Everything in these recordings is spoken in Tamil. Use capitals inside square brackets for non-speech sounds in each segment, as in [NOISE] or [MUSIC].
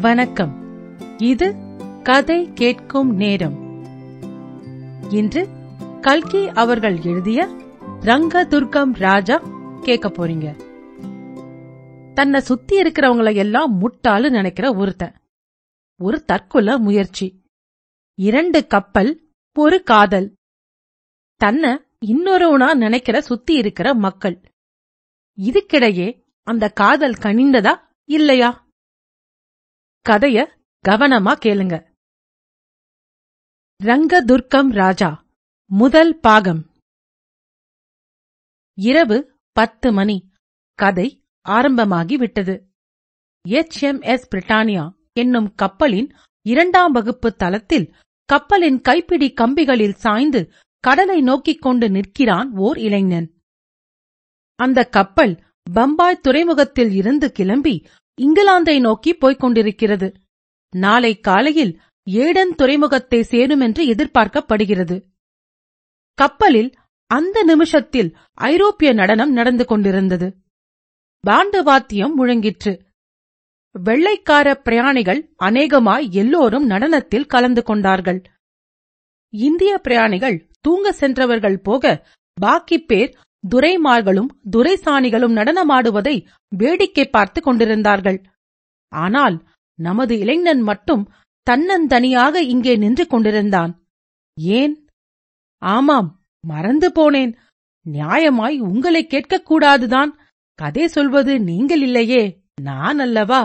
வணக்கம். இது கதை கேட்கும் நேரம். இன்று கல்கி அவர்கள் எழுதிய ரங்க துர்க்கம் ராஜா கேட்க போறீங்க. தன்னை சுத்தி இருக்கிறவங்கள எல்லாம் முட்டாளு நினைக்கிற ஒருத்தன். ஒரு தற்கொலை முயற்சி. இரண்டு கப்பல் ஒரு காதல். தன்னை இன்னொருவனா நினைக்கிற சுத்தி இருக்கிற மக்கள். இதுக்கிடையே அந்த காதல் கனிந்ததா இல்லையா? கதைய கவனமா கேளுங்க. ரங்கதுர்க்கம் ராஜா முதல் பாகம். இரவு பத்து மணி. கதை ஆரம்பமாகி விட்டது. எச் எம் எஸ் பிரிட்டானியா என்னும் கப்பலின் இரண்டாம் வகுப்பு தளத்தில் கப்பலின் கைப்பிடி கம்பிகளில் சாய்ந்து கடலை நோக்கிக் கொண்டு நிற்கிறான் ஓர் இளைஞன். அந்த கப்பல் பம்பாய் துறைமுகத்தில் இருந்து கிளம்பி இங்கிலாந்தை நோக்கி போய்க் கொண்டிருக்கிறது நாளை காலையில் ஏடன் துறைமுகத்தை சேரும் என்று எதிர்பார்க்கப்படுகிறது. கப்பலில் அந்த நிமிஷத்தில் ஐரோப்பிய நடனம் நடந்து கொண்டிருந்தது. பாண்டு வாத்தியம் முழங்கிற்று. வெள்ளைக்கார பிரயாணிகள் அநேகமாய் எல்லோரும் நடனத்தில் கலந்து கொண்டார்கள். இந்திய பிரயாணிகள் தூங்க சென்றவர்கள் போக பாக்கி பேர் துரைமார்களும் துரைசாணிகளும் நடனமாடுவதை வேடிக்கை பார்த்து கொண்டிருந்தார்கள். ஆனால் நமது இளைஞன் மட்டும் தன்னந்தனியாக இங்கே நின்று கொண்டிருந்தான். ஏன்? ஆமாம் மறந்து போனேன். நியாயமாய் உங்களை கேட்கக்கூடாதுதான். கதை சொல்வது நீங்கள் இல்லையே நான் அல்லவா?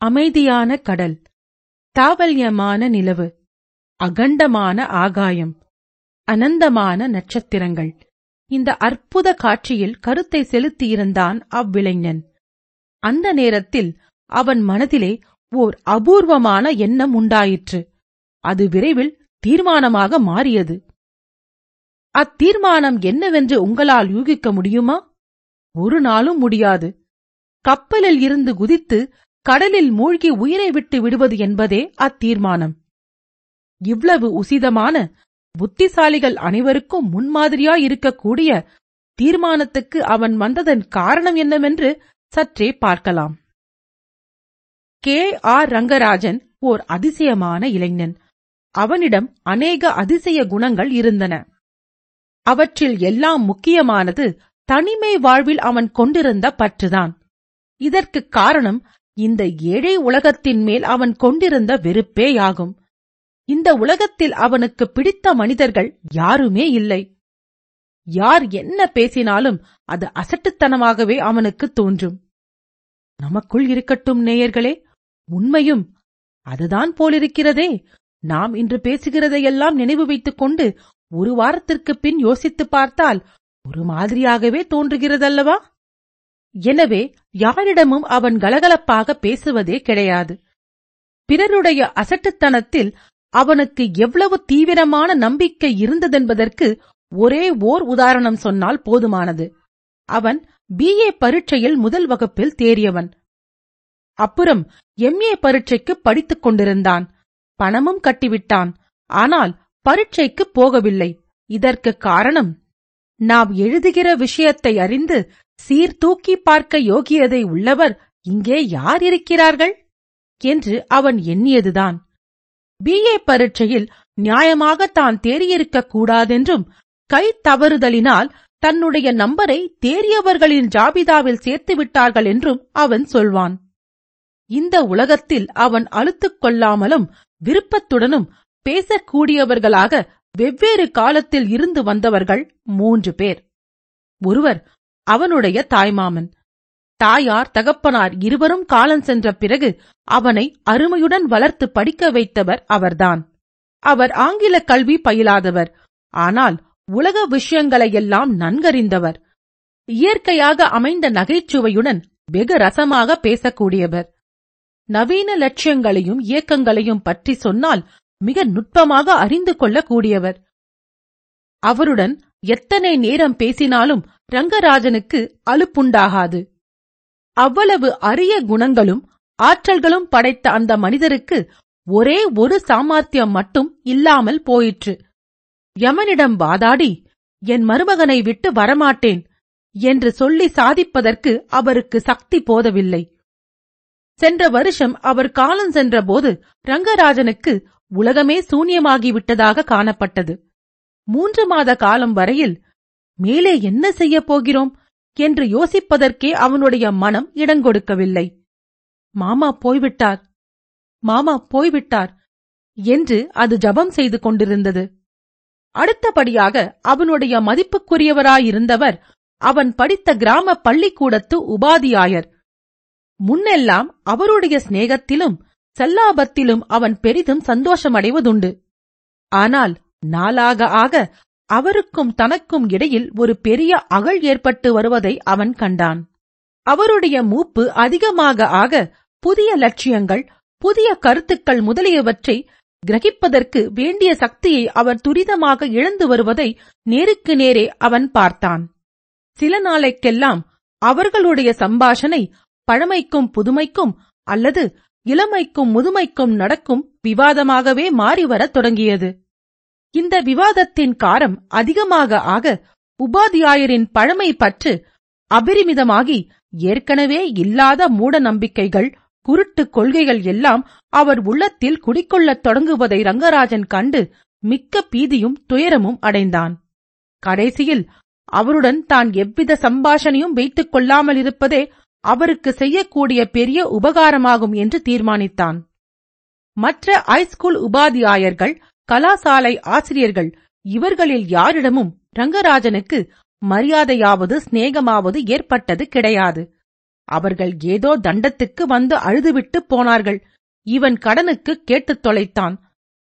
அமைதியான கடல் தாவல்யமான நிலவு அகண்டமான ஆகாயம் அனந்தமான நட்சத்திரங்கள். இந்த அற்புத காட்சியில் கருத்தை செலுத்தியிருந்தான் அவ்விளைஞன். அந்த நேரத்தில் அவன் மனதிலே ஓர் அபூர்வமான எண்ணம் உண்டாயிற்று. அது விரைவில் தீர்மானமாக மாறியது. அத்தீர்மானம் என்னவென்று உங்களால் யூகிக்க முடியுமா? ஒரு நாளும் முடியாது. கப்பலில் இருந்து குதித்து கடலில் மூழ்கி உயிரை விட்டு விடுவது என்பதே அத்தீர்மானம். இவ்வளவு உசிதமான புத்திசாலிகள் அனைவருக்கும் முன்மாதிரியாயிருக்கக்கூடிய தீர்மானத்துக்கு அவன் வந்ததன் காரணம் என்னவென்று சற்றே பார்க்கலாம். கே. ஆர். ரங்கராஜன் ஓர் அதிசயமான இளைஞன். அவனிடம் அநேக அதிசய குணங்கள் இருந்தன. அவற்றில் எல்லாம் முக்கியமானது தனிமை வாழ்வில் அவன் கொண்டிருந்த பற்றுதான். இதற்குக் காரணம் இந்த ஏழை உலகத்தின் மேல் அவன் கொண்டிருந்த வெறுப்பேயாகும். இந்த உலகத்தில் அவனுக்கு பிடித்த மனிதர்கள் யாருமே இல்லை. யார் என்ன பேசினாலும் அது அசட்டுத்தனமாகவே அவனுக்கு தோன்றும். நமக்குள் இருக்கட்டும் நேயர்களே உண்மையும் அதுதான் போலிருக்கிறதே. நாம் இன்று பேசுகிறதையெல்லாம் நினைவு வைத்துக் கொண்டு ஒரு வாரத்திற்குப் பின் யோசித்துப் பார்த்தால் ஒரு மாதிரியாகவே தோன்றுகிறதல்லவா? எனவே யாரிடமும் அவன் கலகலப்பாக பேசுவதே கிடையாது. பிறருடைய அசட்டுத்தனத்தில் அவனுக்கு எவ்வளவு தீவிரமான நம்பிக்கை இருந்ததென்பதற்கு ஒரே ஓர் உதாரணம் சொன்னால் போதுமானது. அவன் பிஏ பரீட்சையில் முதல் வகுப்பில் தேறியவன். அப்புறம் எம்ஏ பரீட்சைக்கு படித்துக் கொண்டிருந்தான். பணமும் கட்டிவிட்டான். ஆனால் பரீட்சைக்கு போகவில்லை. இதற்கு காரணம் நாம் எழுதுகிற விஷயத்தை அறிந்து சீர்தூக்கி பார்க்க யோகியதை உள்ளவர் இங்கே யார் இருக்கிறார்கள்? என்று அவன் எண்ணியதுதான். பிஏ பரீட்சையில் நியாயமாக தான் தேறியிருக்கக் கூடாதென்றும் கை தவறுதலினால் தன்னுடைய நம்பரை தேறியவர்களின் ஜாபிதாவில் சேர்த்து விட்டார்கள் என்றும் அவன் சொல்வான். இந்த உலகத்தில் அவன் அழுத்துக் கொள்ளாமலும் விருப்பத்துடனும் பேசக்கூடியவர்களாக வெவ்வேறு காலத்தில் இருந்து வந்தவர்கள் மூன்று பேர். ஒருவர் அவனுடைய தாய்மாமன் தாயார் தகப்பனார் இருவரும் காலம் சென்ற பிறகு அவனை அருமையுடன் வளர்த்து படிக்க வைத்தவர் அவர்தான். அவர் ஆங்கில கல்வி பயிலாதவர். ஆனால் உலக விஷயங்களையெல்லாம் நன்கறிந்தவர். இயற்கையாக அமைந்த நகைச்சுவையுடன் வெகு ரசமாக பேசக்கூடியவர். நவீன லட்சியங்களையும் இயக்கங்களையும் பற்றி சொன்னால் மிக நுட்பமாக அறிந்து கொள்ளக்கூடியவர். அவருடன் எத்தனை நேரம் பேசினாலும் ரங்கராஜனுக்கு அலுப்புண்டாகாது. அவ்வளவு அரிய குணங்களும் ஆற்றல்களும் படைத்த அந்த மனிதருக்கு ஒரே ஒரு சாமர்த்தியம் மட்டும் இல்லாமல் போயிற்று. யமனிடம் வாதாடி என் மருமகனை விட்டு வரமாட்டேன் என்று சொல்லி சாதிப்பதற்கு அவருக்கு சக்தி போதவில்லை. சென்ற வருஷம் அவர் காலம் சென்றபோது ரங்கராஜனுக்கு உலகமே சூன்யமாகிவிட்டதாக காணப்பட்டது. மூன்று மாத காலம் வரையில் மேலே என்ன செய்யப் போகிறோம்? என்று யோசிப்பதற்கே அவனுடைய மனம் இடங்கொடுக்கவில்லை. மாமா போய்விட்டார். மாமா போய்விட்டார் என்று அது ஜபம் செய்து கொண்டிருந்தது. அடுத்தபடியாக அவனுடைய மதிப்புக்குரியவராயிருந்தவர் அவன் படித்த கிராம பள்ளிக்கூடத்து உபாதியாயர். முன்னெல்லாம் அவருடைய சிநேகத்திலும் செல்லாபத்திலும் அவன் பெரிதும் சந்தோஷமடைவதுண்டு. ஆனால் நாளாக ஆக அவருக்கும் தனக்கும் இடையில் ஒரு பெரிய அகழ் ஏற்பட்டு வருவதை அவன் கண்டான். அவருடைய மூப்பு அதிகமாக ஆக புதிய லட்சியங்கள் புதிய கருத்துக்கள் முதலியவற்றை கிரகிப்பதற்கு வேண்டிய சக்தியை அவர் துரிதமாக இழந்து வருவதை நேருக்கு நேரே அவன் பார்த்தான். சில நாளைக்கெல்லாம் அவர்களுடைய சம்பாஷணை பழமைக்கும் புதுமைக்கும் அல்லது இளமைக்கும் முதுமைக்கும் நடக்கும் விவாதமாகவே மாறிவரத் தொடங்கியது. இந்த விவாதத்தின் காரம் அதிகமாக ஆக உபாத்தியாயரின் பழமை பற்று அபரிமிதமாகி ஏற்கனவே இல்லாத மூட நம்பிக்கைகள் குருட்டு கொள்கைகள் எல்லாம் அவர் உள்ளத்தில் குடிக்கொள்ளத் தொடங்குவதை ரங்கராஜன் கண்டு மிக்க பீதியும் துயரமும் அடைந்தான். கடைசியில் அவருடன் தான் எவ்வித சம்பாஷணையும் வைத்துக் கொள்ளாமல் இருப்பதே அவருக்கு செய்யக்கூடிய பெரிய உபகாரமாகும் என்று தீர்மானித்தான். மற்ற ஐஸ்கூல் உபாத்தியாயர்கள் கலாசாலை ஆசிரியர்கள் இவர்களில் யாரிடமும் ரங்கராஜனுக்கு மரியாதையாவது சிநேகமாவது ஏற்பட்டது கிடையாது. அவர்கள் ஏதோ தண்டத்துக்கு வந்து அழுதுவிட்டு போனார்கள். இவன் கடனுக்கு கேட்டுத் தொலைத்தான்.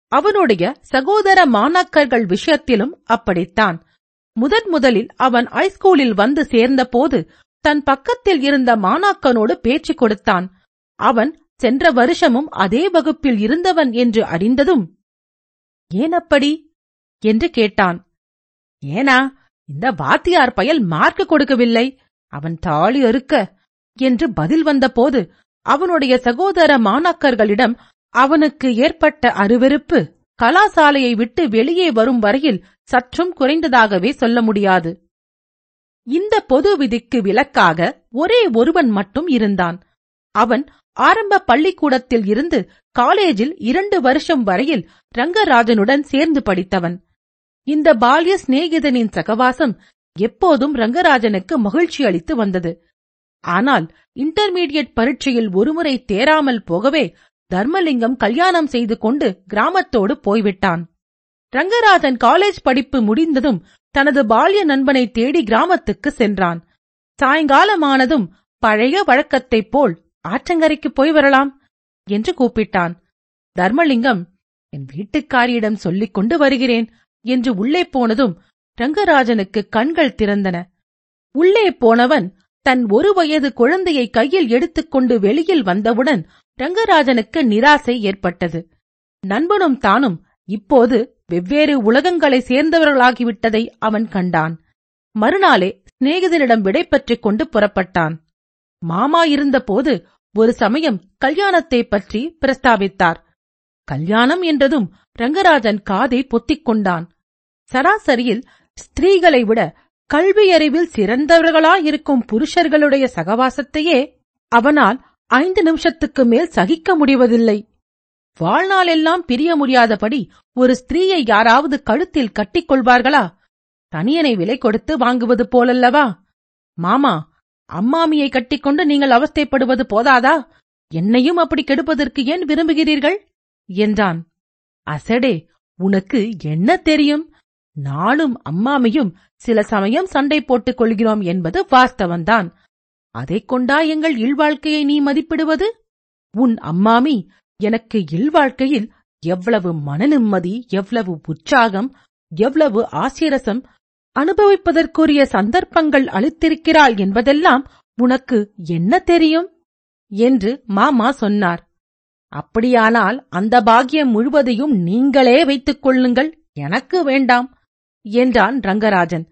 அவனுடைய சகோதர மாணாக்கர்கள் விஷயத்திலும் அப்படித்தான். முதன் முதலில் அவன் ஹைஸ்கூலில் வந்து சேர்ந்தபோது தன் பக்கத்தில் இருந்த மாணாக்கனோடு பேச்சு கொடுத்தான். அவன் சென்ற வருஷமும் அதே வகுப்பில் இருந்தவன் என்று அறிந்ததும் ஏன் அப்படி என்று கேட்டான். ஏனா இந்த வாத்தியார் பயல் மார்க்கு கொடுக்கவில்லை. அவன் தாலி அறுக்க என்று பதில் வந்தபோது அவனுடைய சகோதர மாணாக்கர்களிடம் அவனுக்கு ஏற்பட்ட அருவெருப்பு கலாசாலையை விட்டு வெளியே வரும் வரையில் சற்றும் குறைந்ததாகவே சொல்ல முடியாது. இந்த பொது விதிக்கு விலக்காக ஒரே ஒருவன் மட்டும் இருந்தான். அவன் ஆரம்ப பள்ளிக்கூடத்தில் இருந்து காலேஜில் இரண்டு வருஷம் வரையில் ரங்கராஜனுடன் சேர்ந்து படித்தவன். இந்த பால்ய சிநேகிதனின் சகவாசம் எப்போதும் ரங்கராஜனுக்கு மகிழ்ச்சி அளித்து வந்தது. ஆனால் இன்டர்மீடியட் பரீட்சையில் ஒருமுறை தேராமல் போகவே தர்மலிங்கம் கல்யாணம் செய்து கொண்டு கிராமத்தோடு போய்விட்டான். ரங்கராஜன் காலேஜ் படிப்பு முடிந்ததும் தனது பால்ய நண்பனை தேடி கிராமத்துக்கு சென்றான். சாயங்காலமானதும் பழைய வழக்கத்தைப் போல் ஆற்றங்கரைக்கு போய் வரலாம் என்று கூப்பிட்டான். தர்மலிங்கம் என் வீட்டுக்காரியிடம் சொல்லிக் கொண்டு வருகிறேன் என்று உள்ளே போனதும் ரங்கராஜனுக்கு கண்கள் திறந்தன. உள்ளே போனவன் தன் ஒரு வயது குழந்தையை கையில் எடுத்துக்கொண்டு வெளியில் வந்தவுடன் ரங்கராஜனுக்கு நிராசை ஏற்பட்டது. நண்பனும் தானும் இப்போது வெவ்வேறு உலகங்களை சேர்ந்தவர்களாகிவிட்டதை அவன் கண்டான். மறுநாளே சிநேகிதனிடம் விடை பெற்றுக் கொண்டு புறப்பட்டான். மாமா இருந்தபோது ஒரு சமயம் கல்யாணத்தை பற்றி பிரஸ்தாபித்தார் கல்யாணம் என்றதும் ரங்கராஜன் காதை பொத்திக் கொண்டான். சராசரியில் ஸ்திரீகளை விட கல்வியறிவில் சிறந்தவர்களாயிருக்கும் புருஷர்களுடைய சகவாசத்தையே அவனால் ஐந்து நிமிஷத்துக்கு மேல் சகிக்க முடிவதில்லை. வாழ்நாளெல்லாம் பிரிய முடியாதபடி ஒரு ஸ்திரீயை யாராவது கழுத்தில் கட்டிக் கொள்வார்களா? தனியனை விலை கொடுத்து வாங்குவது போலல்லவா? மாமா அம்மாமியை கட்டிக்கொண்டு நீங்கள் அவஸ்தைப்படுவது போதாதா? என்னையும் அப்படி கெடுப்பதற்கு ஏன் விரும்புகிறீர்கள்? என்றான். அசடே உனக்கு என்ன தெரியும்? நானும் அம்மாமியும் சில சமயம் சண்டை போட்டுக் கொள்கிறோம் என்பது வாஸ்தவன்தான் அதைக் கொண்டா எங்கள் இல்வாழ்க்கையை நீ மதிப்பிடுவது? உன் அம்மாமி எனக்கு இல்வாழ்க்கையில் எவ்வளவு மனநிம்மதி எவ்வளவு உற்சாகம் எவ்வளவு ஆசிரசம் அனுபவிப்பதற்குரிய சந்தர்ப்பங்கள் அளித்திருக்கிறாள் என்பதெல்லாம் உனக்கு என்ன தெரியும்? என்று மாமா சொன்னார். அப்படியானால் அந்த பாக்கியம் முழுவதையும் நீங்களே வைத்துக் கொள்ளுங்கள். எனக்கு வேண்டாம் என்றான் ரங்கராஜன்.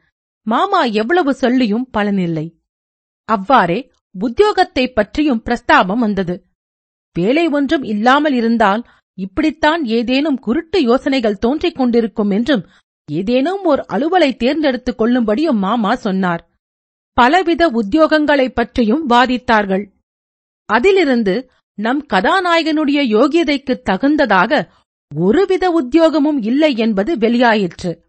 மாமா எவ்வளவு சொல்லியும் பலனில்லை. அவ்வாறே உத்தியோகத்தைப் பற்றியும் பிரஸ்தாபம் வந்தது. வேலை ஒன்றும் இல்லாமல் இருந்தால் இப்படித்தான் ஏதேனும் குருட்டு யோசனைகள் தோன்றிக் கொண்டிருக்கும் என்றும் ஏதேனும் ஓர் அலுவலை தேர்ந்தெடுத்துக் கொள்ளும்படியும் மாமா சொன்னார். பலவித உத்தியோகங்களைப் பற்றியும் வாதித்தார்கள். அதிலிருந்து நம் கதாநாயகனுடைய யோகியதைக்கு தகுந்ததாக ஒருவித உத்தியோகமும் இல்லை என்பது வெளியாயிற்று.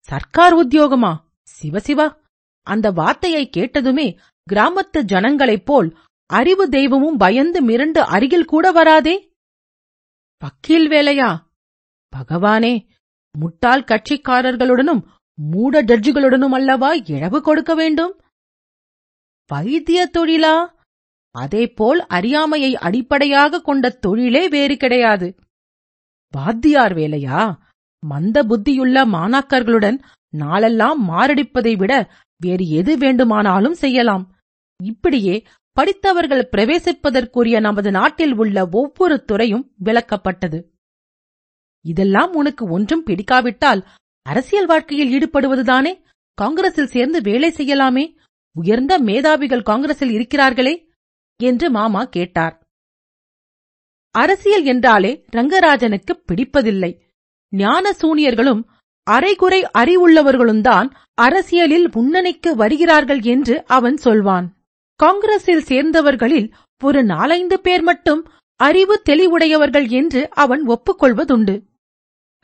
சர்க்கார் உத்தியோகமா? சிவசிவா அந்த வார்த்தையை கேட்டதுமே கிராமத்து ஜனங்களைப் போல் அறிவு தெய்வமும் பயந்து மிரண்டு அருகில் கூட வராதே? வக்கீல் வேலையா? பகவானே முட்டாள் கட்சிக்காரர்களுடனும் மூட ஜட்ஜுகளுடனும் அல்லவா இழவு கொடுக்க வேண்டும்? வைத்திய தொழிலா? அதேபோல் அறியாமையை அடிப்படையாக கொண்ட தொழிலே வேறு கிடையாது. வாத்தியார் வேலையா? மந்த புத்தியுள்ள மாணாக்கர்களுடன் நாளெல்லாம் மாரடிப்பதை விட வேறு எது வேண்டுமானாலும் செய்யலாம். இப்படியே படித்தவர்கள் பிரவேசிப்பதற்குரிய நமது நாட்டில் உள்ள ஒவ்வொரு துறையும் விளக்கப்பட்டது. இதெல்லாம் உனக்கு ஒன்றும் பிடிக்காவிட்டால் அரசியல் வாழ்க்கையில் ஈடுபடுவதுதானே? காங்கிரஸில் சேர்ந்து வேலை செய்யலாமே? உயர்ந்த மேதாவிகள் காங்கிரஸில் இருக்கிறார்களே? என்று மாமா கேட்டார். அரசியல் என்றாலே ரங்கராஜனுக்கு பிடிப்பதில்லை. ஞான சூனியர்களும் அரைகுறை அறிவுள்ளவர்களும்தான் அரசியலில் முன்னணிக்கு வருகிறார்கள் என்று அவன் சொல்வான். காங்கிரஸில் சேர்ந்தவர்களில் ஒரு நாலைந்து பேர் மட்டும் அறிவு தெளிவுடையவர்கள் என்று அவன் ஒப்புக்கொள்வதுண்டு.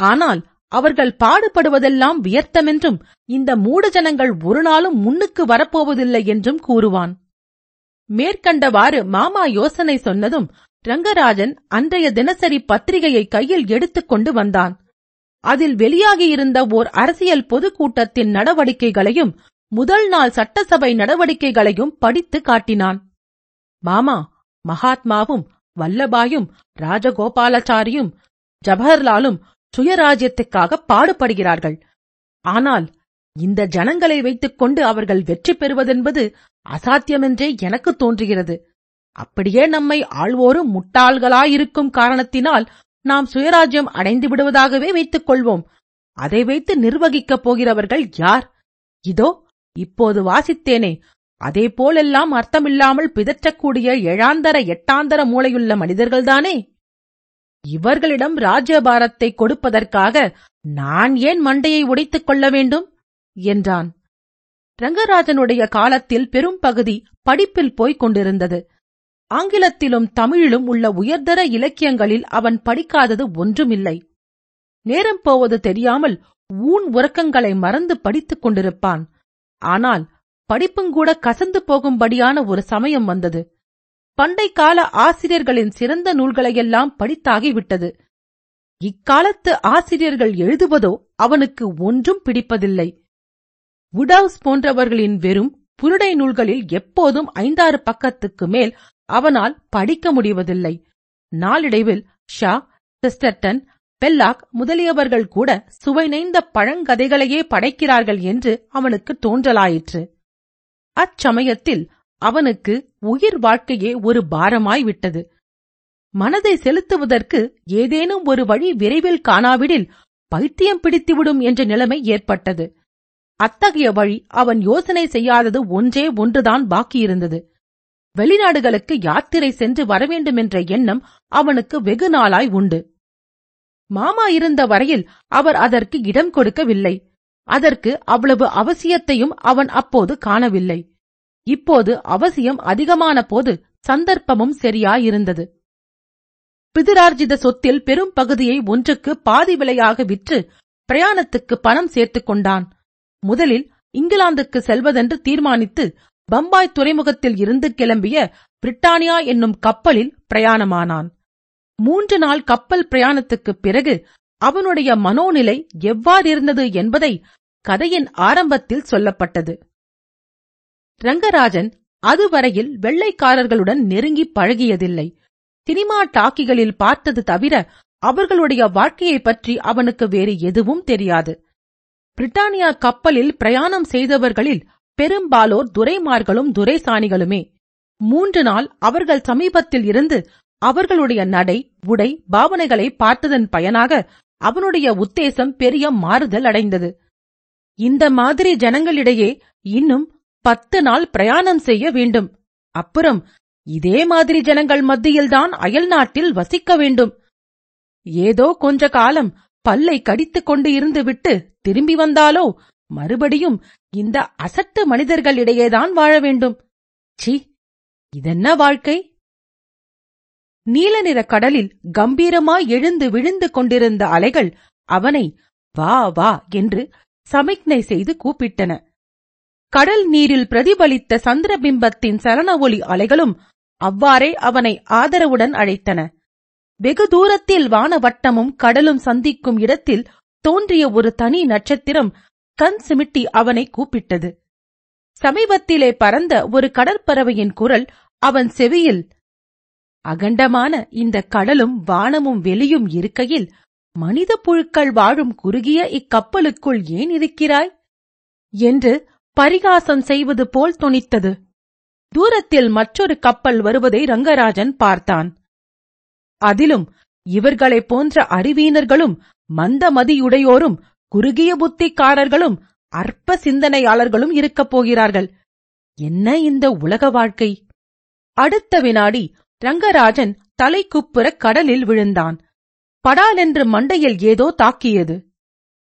ஆனால் அவர்கள் பாடுபடுவதெல்லாம் வியர்த்தமென்றும் இந்த மூடஜனங்கள் ஒரு நாளும் முன்னுக்கு வரப்போவதில்லை என்றும் கூறுவான். மேற்கண்டவாறு மாமா யோசனை சொன்னதும் ரங்கராஜன் அன்றைய தினசரி பத்திரிகையை கையில் எடுத்துக்கொண்டு வந்தான். அதில் வெளியாகியிருந்த ஓர் அரசியல் பொதுக்கூட்டத்தின் நடவடிக்கைகளையும் முதல் நாள் சட்டசபை நடவடிக்கைகளையும் படித்து காட்டினான். மாமா மகாத்மாவும் வல்லபாயும் ராஜகோபாலாச்சாரியும் ஜவஹர்லாலும் சுயராஜ்யத்துக்காக பாடுபடுகிறார்கள். ஆனால் இந்த ஜனங்களை வைத்துக்கொண்டு அவர்கள் வெற்றி பெறுவதென்பது அசாத்தியமென்றே எனக்கு தோன்றுகிறது. அப்படியே நம்மை ஆள்வோரும் முட்டாள்களாயிருக்கும் காரணத்தினால் நாம் சுயராஜ்யம் அடைந்து விடுவதாகவே வைத்துக் கொள்வோம். அதை வைத்து நிர்வகிக்கப் போகிறவர்கள் யார்? இதோ இப்போது வாசித்தேனே அதே போலெல்லாம் அர்த்தமில்லாமல் பிதற்றக்கூடிய ஏழாந்தர எட்டாந்தர மூளையுள்ள மனிதர்கள்தானே? இவர்களிடம் ராஜ்யபாரத்தை கொடுப்பதற்காக நான் ஏன் மண்டையை உடைத்துக் கொள்ள வேண்டும்? என்றான். ரங்கராஜனுடைய காலத்தில் பெரும் பகுதி படிப்பில் போய்க் கொண்டிருந்தது. ஆங்கிலத்திலும் தமிழிலும் உள்ள உயர்தர இலக்கியங்களில் அவன் படிக்காதது ஒன்றுமில்லை. நேரம் போவது தெரியாமல் ஊன் உறக்கங்களை மறந்து படித்துக் கொண்டிருப்பான். ஆனால் படிப்புங்கூட கசந்து போகும்படியான ஒரு சமயம் வந்தது. பண்டை கால ஆசிரியர்களின் சிறந்த நூல்களையெல்லாம் படித்தாகிவிட்டது. இக்காலத்து ஆசிரியர்கள் எழுதுவதோ அவனுக்கு ஒன்றும் பிடிப்பதில்லை. உடவுஸ் போன்றவர்களின் வெறும் புருடை நூல்களில் எப்போதும் ஐந்தாறு பக்கத்துக்கு மேல் அவனால் படிக்க முடிவதில்லை. நாளடைவில் ஷா சிஸ்டர்டன் பெல்லாக் முதலியவர்கள் கூட சுவை நைந்த பழங்கதைகளையே படைக்கிறார்கள் என்று அவனுக்கு தோன்றலாயிற்று. அச்சமயத்தில் அவனுக்கு உயிர் வாழ்க்கையே ஒரு பாரமாய் விட்டது. மனதை செலுத்துவதற்கு ஏதேனும் ஒரு வழி விரைவில் காணாவிடில் பைத்தியம் பிடித்துவிடும் என்ற நிலைமை ஏற்பட்டது. அத்தகைய வழி அவன் யோசனை செய்யாதது ஒன்றே ஒன்றுதான் பாக்கியிருந்தது. வெளிநாடுகளுக்கு யாத்திரை சென்று வரவேண்டுமென்ற எண்ணம் அவனுக்கு வெகு நாளாய் உண்டு. மாமா இருந்த வரையில் அவர் அதற்கு இடம் கொடுக்கவில்லை. அதற்கு அவ்வளவு அவசியத்தையும் அவன் அப்போது காணவில்லை. இப்போது அவசியம் அதிகமான போது சந்தர்ப்பமும் சரியாயிருந்தது. பிதிரார்ஜித சொத்தில் பெரும் பகுதியை ஒன்றுக்கு பாதி விலையாக விற்று பிரயாணத்துக்கு பணம் சேர்த்துக் கொண்டான். முதலில் இங்கிலாந்துக்கு செல்வதென்று தீர்மானித்து பம்பாய் துறைமுகத்தில் இருந்து கிளம்பிய பிரிட்டானியா என்னும் கப்பலில் பிரயாணமானான். மூன்று நாள் கப்பல் பிரயாணத்துக்குப் பிறகு அவனுடைய மனோநிலை எவ்வாறிருந்தது என்பதை கதையின் ஆரம்பத்தில் சொல்லப்பட்டது. ரங்கராஜன் அதுவரையில் வெள்ளைக்காரர்களுடன் நெருங்கி பழகியதில்லை. சினிமா டாக்கிகளில் பார்த்தது தவிர அவர்களுடைய வாழ்க்கையை பற்றி அவனுக்கு வேறு எதுவும் தெரியாது. பிரிட்டானியா கப்பலில் பிரயாணம் செய்தவர்களில் பெரும்பாலோர் துரைமார்களும் துரைசாணிகளுமே. மூன்று நாள் அவர்கள் சமீபத்தில் இருந்து அவர்களுடைய நடை உடை பாவனைகளை பார்த்ததன் பயனாக அவனுடைய உத்தேசம் பெரிய மாறுதல் அடைந்தது. இந்த மாதிரி ஜனங்களிடையே இன்னும் பத்து நாள் பிரயாணம் செய்ய வேண்டும். அப்புறம் இதே மாதிரி ஜனங்கள் மத்தியில்தான் அயல் நாட்டில் வசிக்க வேண்டும். ஏதோ கொஞ்ச காலம் பல்லை கடித்துக் கொண்டு இருந்துவிட்டு திரும்பி வந்தாலோ மறுபடியும் இந்த அசட்டு மனிதர்களிடையேதான் வாழ வேண்டும். சி இதென்ன வாழ்க்கை? நீல நிற கடலில் கம்பீரமாய் எழுந்து விழுந்து கொண்டிருந்த அலைகள் அவனை வா வா என்று சமிக்ஞை செய்து கூப்பிட்டன. கடல் நீரில் பிரதிபலித்த சந்திரபிம்பத்தின் சலன ஒளி அலைகளும் அவ்வாறே அவனை ஆதரவுடன் அழைத்தன. வெகு தூரத்தில் வானவட்டமும் கடலும் சந்திக்கும் இடத்தில் தோன்றிய ஒரு தனி நட்சத்திரம் கண் சிமிட்டி அவனை கூப்பிட்டது. சமீபத்திலே பறந்த ஒரு கடற்பறவையின் குரல் அவன் செவியில் அகண்டமான இந்த கடலும் வானமும் வெளியும் இருக்கையில் மனித புழுக்கள் வாழும் குறுகிய இக்கப்பலுக்குள் ஏன் இருக்கிறாய்? என்று பரிகாசம் செய்வது போல் துணித்தது. தூரத்தில் மற்றொரு கப்பல் வருவதை ரங்கராஜன் பார்த்தான். அதிலும் இவர்களைப் போன்ற அறிவீனர்களும் மந்தமதியுடையோரும் குறுகிய புத்திக்காரர்களும் அற்ப சிந்தனையாளர்களும் இருக்கப் போகிறார்கள். என்ன இந்த உலக வாழ்க்கை? அடுத்த வினாடி ரங்கராஜன் தலைக்குப்புற கடலில் விழுந்தான். படாலென்று மண்டையில் ஏதோ தாக்கியது.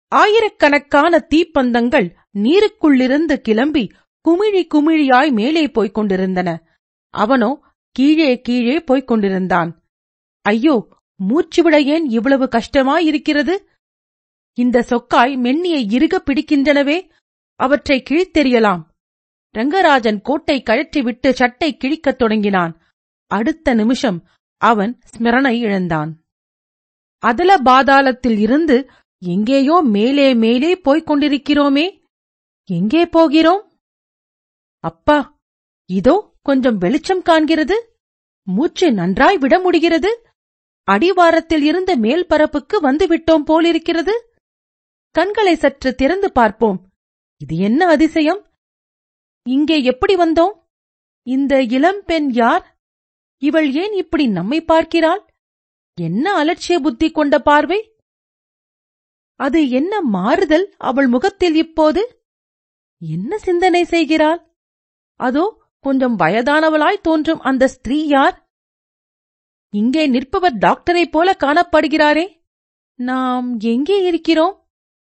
ஆயிரக்கணக்கான தீப்பந்தங்கள் நீருக்குள்ளிருந்து கிளம்பி குமிழி குமிழியாய் மேலே போய்க் கொண்டிருந்தன. அவனோ கீழே கீழே போய்க் கொண்டிருந்தான். ஐயோ மூச்சுவிட ஏன் இவ்வளவு கஷ்டமாயிருக்கிறது? இந்த சொக்காய் மென்னியை இறுக பிடிக்கின்றனவே அவற்றை கிழித்தெறியலாம். ரங்கராஜன் கோட்டை கழற்றிவிட்டு சட்டை கிழிக்கத் தொடங்கினான். அடுத்த நிமிஷம் அவன் ஸ்மரணை இழந்தான். அதல பாதாளத்தில் இருந்து எங்கேயோ மேலே மேலே போய்க் கொண்டிருக்கிறோமே எங்கே போகிறோம்? அப்பா இதோ கொஞ்சம் வெளிச்சம் காண்கிறது. மூச்சு நன்றாய் விட முடிகிறது. அடிவாரத்தில் இருந்த மேல் பரப்புக்கு வந்து விட்டோம் போலிருக்கிறது. கண்களை சற்று திறந்து பார்ப்போம். இது என்ன அதிசயம்? இங்கே எப்படி வந்தோம்? இந்த இளம் பெண் யார்? இவள் ஏன் இப்படி நம்மை பார்க்கிறாள்? என்ன அலட்சிய புத்தி கொண்ட பார்வை? அது என்ன மாறுதல் அவள் முகத்தில் இப்போது? என்ன சிந்தனை செய்கிறாள்? அதோ கொஞ்சம் வயதானவளாய் தோன்றும் அந்த ஸ்திரீ யார்? இங்கே நிற்பவர் டாக்டரைப் போல காணப்படுகிறாரே. நாம் எங்கே இருக்கிறோம்?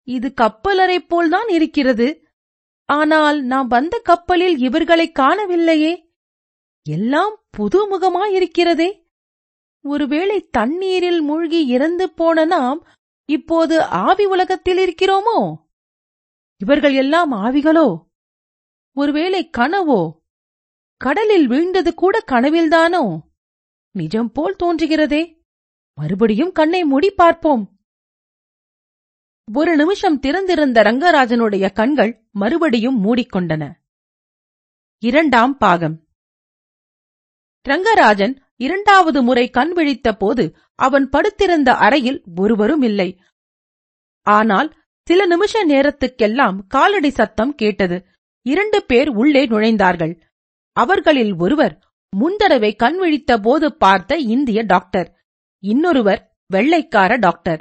இது கப்பலறை போல்தான் இருக்கிறது. ஆனால் நாம் வந்த கப்பலில் இவர்களை காணவில்லையே. எல்லாம் புதுமுகமாயிருக்கிறதே. ஒருவேளை தண்ணீரில் மூழ்கி இறந்து போன நாம் இப்போது ஆவி உலகத்தில் இருக்கிறோமோ? இவர்கள் எல்லாம் ஆவிகளோ? ஒருவேளை கனவோ? கடலில் வீழ்ந்தது கூட கனவில்தானோ? நிஜம் போல் தோன்றுகிறதே. மறுபடியும் கண்ணை மூடி பார்ப்போம் ஒரு நிமிஷம் திறந்திருந்த ரங்கராஜனுடைய கண்கள் மறுபடியும் மூடிக்கொண்டன. இரண்டாம் பாகம். ரங்கராஜன் இரண்டாவது முறை கண் விழித்த போது அவன் படுத்திருந்த அறையில் ஒருவரும் இல்லை. ஆனால் சில நிமிஷ நேரத்துக்கெல்லாம் காலடி சத்தம் கேட்டது. இரண்டு பேர் உள்ளே நுழைந்தார்கள். அவர்களில் ஒருவர் முந்தடவை கண் விழித்த போது பார்த்த இந்திய டாக்டர். இன்னொருவர் வெள்ளைக்கார டாக்டர்.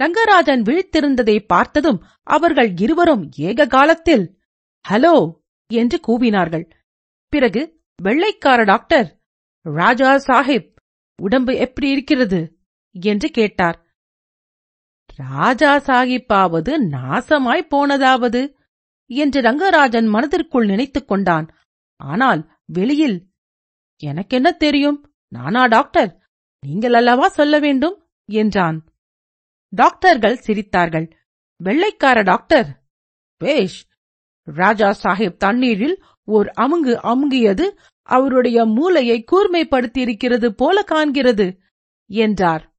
ரங்கராஜன் விழித்திருந்ததை பார்த்ததும் அவர்கள் இருவரும் ஏக காலத்தில் ஹலோ என்று கூவினார்கள். பிறகு வெள்ளைக்கார டாக்டர் ராஜா சாஹிப் உடம்பு எப்படி இருக்கிறது? என்று கேட்டார். ராஜா சாஹிப்பாவது நாசமாய் போனதாவது? என்று ரங்கராஜன் மனதிற்குள் நினைத்துக் கொண்டான். ஆனால் வெளியில் எனக்கென்ன தெரியும்? நானா டாக்டர்? நீங்கள் அல்லவா சொல்ல வேண்டும்? என்றான். டாக்டர்கள் சிரித்தார்கள். வெள்ளைக்கார டாக்டர்! பேஷ்! ராஜா சாஹிப் தண்ணீரில் ஓர் அமுங்கு அமுங்கியது அவருடைய மூளையை கூர்மைப்படுத்தியிருக்கிறது போல காண்கிறது என்றார்.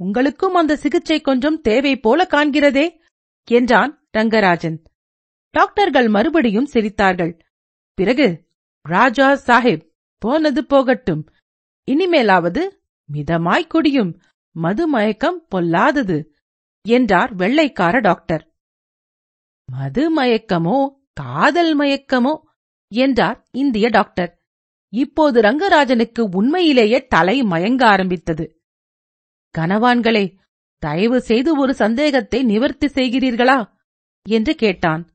உங்களுக்கும் அந்த சிகிச்சை கொஞ்சம் தேவை போல காண்கிறதே என்றான் ரங்கராஜன். டாக்டர்கள் மறுபடியும் சிரித்தார்கள். பிறகு ராஜா சாஹிப் போனது போகட்டும். இனிமேலாவது மிதமாய் குடியும் மது மயக்கம் பொல்லாதது என்றார் வெள்ளைக்கார டாக்டர். மது மயக்கமோ காதல் மயக்கமோ என்றார் இந்திய டாக்டர். இப்போது ரங்கராஜனுக்கு உண்மையிலேயே தலை மயங்க ஆரம்பித்தது. கனவான்களே தயவு செய்து ஒரு சந்தேகத்தை நிவர்த்தி செய்கிறீர்களா? என்று கேட்டான்.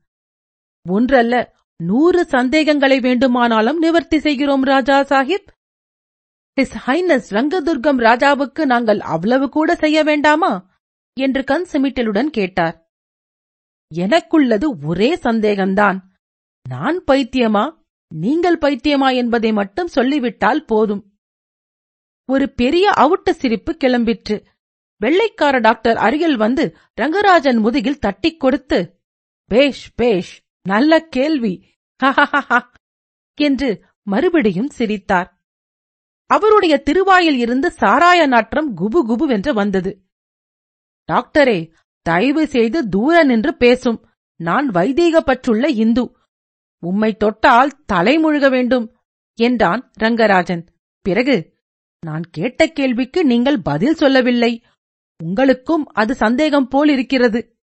ஒன்றல்ல நூறு சந்தேகங்களை வேண்டுமானாலும் நிவர்த்தி செய்கிறோம் ராஜா சாஹிப். ஹிஸ் ஹைனஸ் ரங்கதுர்கம் ராஜாவுக்கு நாங்கள் அவ்வளவு கூட செய்ய வேண்டாமா? என்று கண் சிமிட்டலுடன் கேட்டார். எனக்குள்ளது ஒரே சந்தேகம்தான். நான் பைத்தியமா? நீங்கள் பைத்தியமா என்பதை மட்டும் சொல்லிவிட்டால் போதும். ஒரு பெரிய அவுட்ட சிரிப்பு கிளம்பிற்று. வெள்ளைக்கார டாக்டர் அருகில் வந்து ரங்கராஜன் முதுகில் தட்டிக் கொடுத்து பேஷ் பேஷ் நல்ல கேள்வி. ஹஹஹஹா என்று மறுபடியும் சிரித்தார். அவருடைய திருவாயில் இருந்து சாராய நாற்றம் குபு குபுவென்று வந்தது. டாக்டரே தயவு செய்து தூர நின்று பேசும். நான் வைதீகப்பற்றுள்ள இந்து. உம்மை தொட்டால் தலை முழுக வேண்டும் என்றான் ரங்கராஜன். பிறகு நான் கேட்ட கேள்விக்கு நீங்கள் பதில் சொல்லவில்லை. உங்களுக்கும் அது சந்தேகம் போல் இருக்கிறது.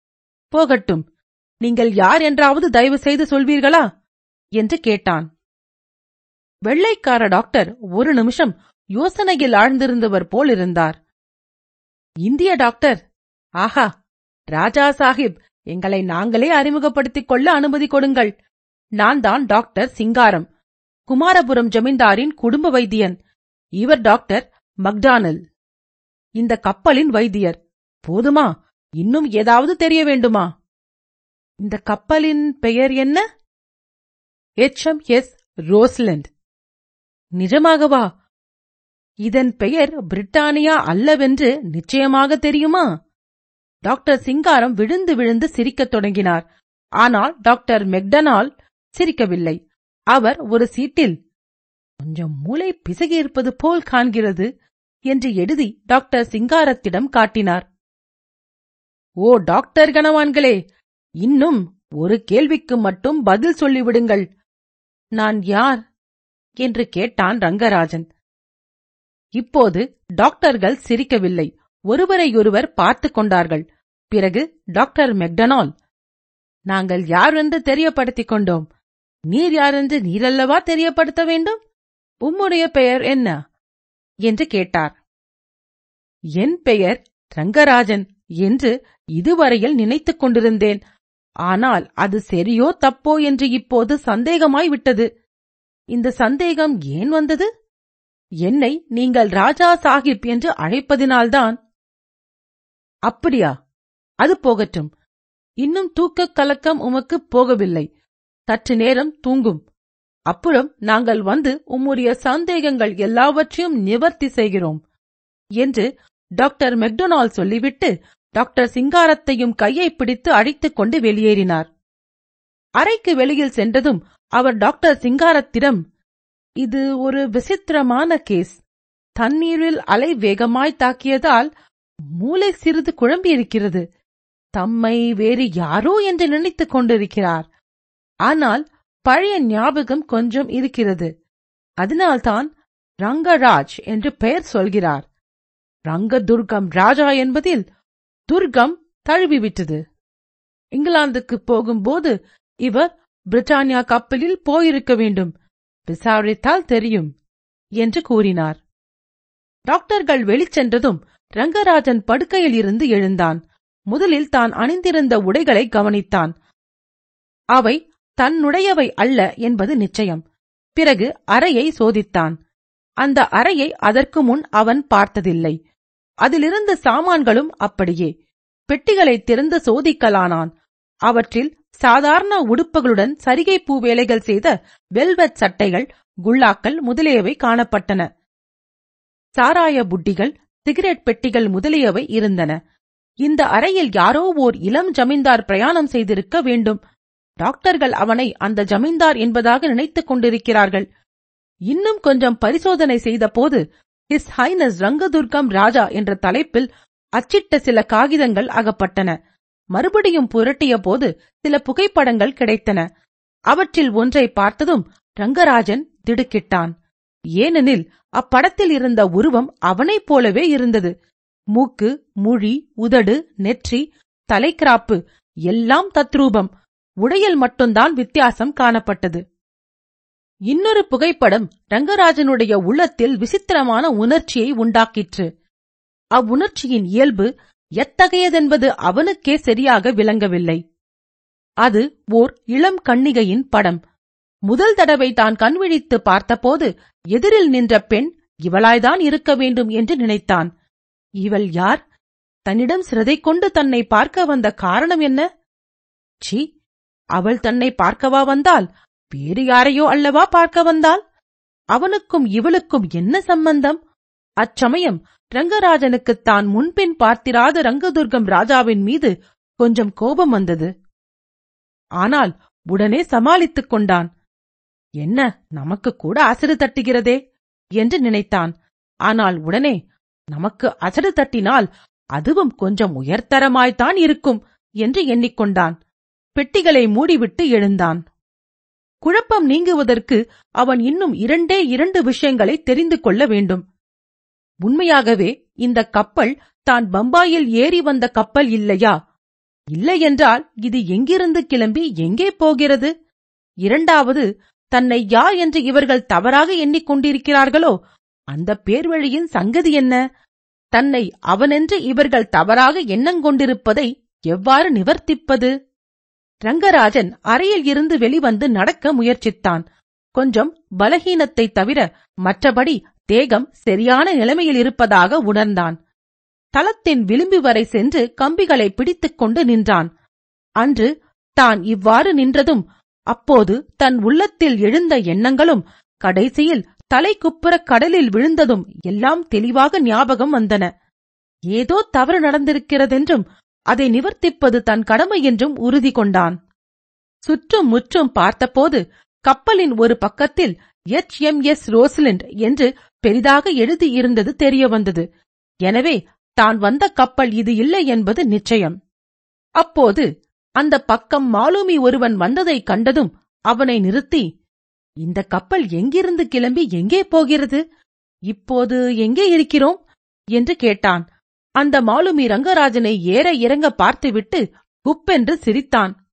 போகட்டும் நீங்கள் யார் என்றாவது தயவு செய்து சொல்வீர்களா? என்று கேட்டான். வெள்ளைக்கார டாக்டர் ஒரு நிமிஷம் யோசனையில் ஆழ்ந்திருந்தவர் போல் இருந்தார். இந்திய டாக்டர் ஆஹா ராஜா சாஹிப் எங்களை நாங்களே அறிமுகப்படுத்திக் கொள்ள அனுமதி கொடுங்கள். நான் தான் டாக்டர் சிங்காரம் குமாரபுரம் ஜமீன்தாரின் குடும்ப வைத்தியன். இவர் டாக்டர் மக்டானல். இந்த கப்பலின் வைத்தியர். போதுமா? இன்னும் ஏதாவது தெரிய வேண்டுமா? இந்த கப்பலின் பெயர் என்ன? எச். எம். எஸ். ரோஸ்லண்ட். நிஜமாகவா? இதன் பெயர் பிரிட்டானியா அல்லவென்று நிச்சயமாக தெரியுமா? டாக்டர் சிங்காரம் விழுந்து விழுந்து சிரிக்கத் தொடங்கினார். ஆனால் டாக்டர் மெக்டனால் சிரிக்கவில்லை. அவர் ஒரு சீட்டில் கொஞ்சம் மூளை பிசகியிருப்பது போல் காண்கிறது என்று எழுதி டாக்டர் சிங்காரத்திடம் காட்டினார். ஓ டாக்டர் கணவான்களே இன்னும் ஒரு கேள்விக்கு மட்டும் பதில் சொல்லிவிடுங்கள். நான் யார்? என்று கேட்டான் ரங்கராஜன். இப்போது டாக்டர்கள் சிரிக்கவில்லை. ஒருவரையொருவர் பார்த்துக் கொண்டார்கள். பிறகு டாக்டர் மெக்டனால் நாங்கள் யார் என்று தெரியப்படுத்திக் கொண்டோம்? நீர் யாரென்று நீரல்லவா தெரியப்படுத்த வேண்டும்? உம்முடைய பெயர் என்ன? என்று கேட்டார். என் பெயர் ரங்கராஜன் என்று இதுவரையில் நினைத்துக் கொண்டிருந்தேன். ஆனால் அது சரியோ தப்போ என்று இப்போது சந்தேகமாய் விட்டது. இந்த சந்தேகம் ஏன் வந்தது? என்னை நீங்கள் ராஜா சாஹிப் என்று அழைப்பதினால்தான். அப்படியா? அது போகட்டும். இன்னும் தூக்கக் கலக்கம் உமக்கு போகவில்லை. சற்று நேரம் தூங்கும். அப்புறம் நாங்கள் வந்து உம்முடைய சந்தேகங்கள் எல்லாவற்றையும் நிவர்த்தி செய்கிறோம் என்று டாக்டர் மெக்டொனால் சொல்லிவிட்டு டாக்டர் சிங்காரத்தையும் கையை பிடித்து அழைத்துக் கொண்டு வெளியேறினார். அறைக்கு வெளியில் சென்றதும் அவர் டாக்டர் சிங்காரத்திடம் இது ஒரு விசித்திரமான கேஸ். தண்ணீரில் அலை வேகமாய் தாக்கியதால் மூளை சிறிது குழம்பியிருக்கிறது. தம்மை வேறு யாரோ என்று நினைத்துக் கொண்டிருக்கிறார். ஆனால் பழைய ஞாபகம் கொஞ்சம் இருக்கிறது. அதனால்தான் ரங்கராஜ் என்று பெயர் சொல்கிறார். ரங்க துர்கம் ராஜா என்பதில் துர்கம் தழுவிவிட்டது. இங்கிலாந்துக்கு போகும்போது இவர் பிரிட்டானியா கப்பலில் போயிருக்க வேண்டும். விசாரித்தால் தெரியும் என்று கூறினார். டாக்டர்கள் வெளிச்சென்றதும் ரங்கராஜன் படுக்கையில் இருந்து எழுந்தான். முதலில் தான் அணிந்திருந்த உடைகளை கவனித்தான். அவை தன்னுடையவை அல்ல என்பது நிச்சயம். பிறகு அறையை சோதித்தான். அந்த அறையை அதற்கு முன் அவன் பார்த்ததில்லை. அதிலிருந்த சாமான்களும் அப்படியே. பெட்டிகளை திறந்து சோதிக்கலானான். அவற்றில் சாதாரண உடுப்புகளுடன் சரிகை பூ வேலைகள் செய்த வெல்வெட் சட்டைகள் குல்லாக்கள் முதலியவை காணப்பட்டன. சாராய புட்டிகள் சிகரெட் பெட்டிகள் முதலியவை இருந்தன. இந்த அறையில் யாரோ ஓர் இளம் ஜமீன்தார் பிரயாணம் செய்திருக்க வேண்டும். டாக்டர்கள் அவனை அந்த ஜமீன்தார் என்பதாக நினைத்துக் கொண்டிருக்கிறார்கள். இன்னும் கொஞ்சம் பரிசோதனை செய்த போது ஹிஸ் ஹைனஸ் ரங்கதுர்கம் ராஜா என்ற தலைப்பில் அச்சிட்ட சில காகிதங்கள் அகப்பட்டன. மறுபடியும் புரட்டிய போது சில புகைப்படங்கள் கிடைத்தன. அவற்றில் ஒன்றை பார்த்ததும் ரங்கராஜன் திடுக்கிட்டான். ஏனெனில் அப்படத்தில் இருந்த உருவம் அவனைப் போலவே இருந்தது. மூக்கு முழி உதடு நெற்றி தலைக்கிராப்பு எல்லாம் தத்ரூபம். உடையில் மட்டும்தான் வித்தியாசம் காணப்பட்டது. இன்னொரு புகைப்படம் ரங்கராஜனுடைய உள்ளத்தில் விசித்திரமான உணர்ச்சியை உண்டாக்கிற்று. அவ்வுணர்ச்சியின் இயல்பு எத்தகையதென்பது அவனுக்கே சரியாக விளங்கவில்லை. அது ஓர் இளம் கண்ணிகையின் படம். முதல் தடவை தான் கண்விழித்து பார்த்தபோது எதிரில் நின்ற பெண் இவளாய்தான் இருக்க வேண்டும் என்று நினைத்தான். இவள் யார்? தன்னிடம் சிரதை கொண்டு தன்னை பார்க்க வந்த காரணம் என்ன? சி அவள் தன்னை பார்க்கவா வந்தால்? வேறு யாரையோ அல்லவா பார்க்க வந்தாள் அவனுக்கும் இவளுக்கும் என்ன சம்பந்தம்? அச்சமயம் ரங்கராஜனுக்கு தான் முன்பின் பார்த்திராத ரங்கதுர்கம் ராஜாவின் மீது கொஞ்சம் கோபம் வந்தது. ஆனால் உடனே சமாளித்துக் கொண்டான். என்ன நமக்கு கூட அசடு தட்டுகிறதே? என்று நினைத்தான். ஆனால் உடனே நமக்கு அசடு தட்டினால் அதுவும் கொஞ்சம் உயர்தரமாய்த்தான் இருக்கும் என்று எண்ணிக்கொண்டான். பெட்டிகளை மூடிவிட்டு எழுந்தான். குழப்பம் நீங்குவதற்கு அவன் இன்னும் இரண்டே இரண்டு விஷயங்களை தெரிந்து கொள்ள வேண்டும். உண்மையாகவே இந்த கப்பல் தான் பம்பாயில் ஏறி வந்த கப்பல் இல்லையா? இல்லையென்றால் இது எங்கிருந்து கிளம்பி எங்கே போகிறது? இரண்டாவது தன்னை யார் என்று இவர்கள் தவறாக எண்ணிக்கொண்டிருக்கிறார்களோ? அந்த பேர்வழியின் சங்கதி என்ன? தன்னை அவனென்று இவர்கள் தவறாக எண்ணங்கொண்டிருப்பதை எவ்வாறு நிவர்த்திப்பது? ரங்கராஜன் அறையில் இருந்து வெளிவந்து நடக்க முயற்சித்தான். கொஞ்சம் பலகீனத்தை தவிர மற்றபடி தேகம் சரியான நிலைமையில் இருப்பதாக உணர்ந்தான். தளத்தின் விளிம்பு வரை சென்று கம்பிகளை பிடித்துக் கொண்டு நின்றான். அன்று தான் இவ்வாறு நின்றதும் அப்போது தன் உள்ளத்தில் எழுந்த எண்ணங்களும் கடைசியில் தலைக்குப்புற கடலில் விழுந்ததும் எல்லாம் தெளிவாக ஞாபகம் வந்தன. ஏதோ தவறு நடந்திருக்கிறதென்றும் அதை நிவர்த்திப்பது தன் கடமை என்றும் உறுதி கொண்டான். சுற்றும் முற்றும் பார்த்தபோது கப்பலின் ஒரு பக்கத்தில் எச் எம் எஸ் ரோஸ்லிண்ட் என்று பெரிதாக எழுதியிருந்தது தெரிய வந்தது. எனவே தான் வந்த கப்பல் இது இல்லை என்பது நிச்சயம். அப்போது அந்த பக்கம் மாலுமி ஒருவன் வந்ததை கண்டதும் அவனை நிறுத்தி இந்த கப்பல் எங்கிருந்து கிளம்பி எங்கே போகிறது? இப்போது எங்கே இருக்கிறோம்? என்று கேட்டான். அந்த மாலுமி ரங்கராஜனை ஏற இறங்க பார்த்துவிட்டு குப்பென்று சிரித்தான்.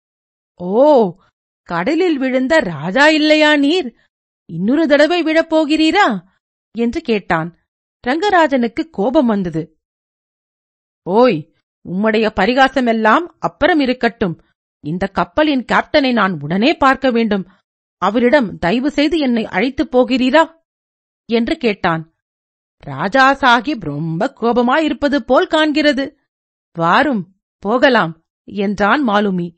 ஓ கடலில் விழுந்த ராஜா இல்லையா நீர்? இன்னொரு தடவை விழப் போகிறீரா? என்று கேட்டான். ரங்கராஜனுக்கு கோபம் வந்தது. ஓய் உம்முடைய பரிகாசமெல்லாம் அப்புறம் இருக்கட்டும். இந்த கப்பலின் கேப்டனை நான் உடனே பார்க்க வேண்டும். அவரிடம் தயவு செய்து என்னை அழைத்துப் போகிறீரா? என்று கேட்டான். ராஜா சாஹிப் ரொம்ப கோபமாயிருப்பது போல் காண்கிறது. வாரும் போகலாம் என்றான் மாலுமி.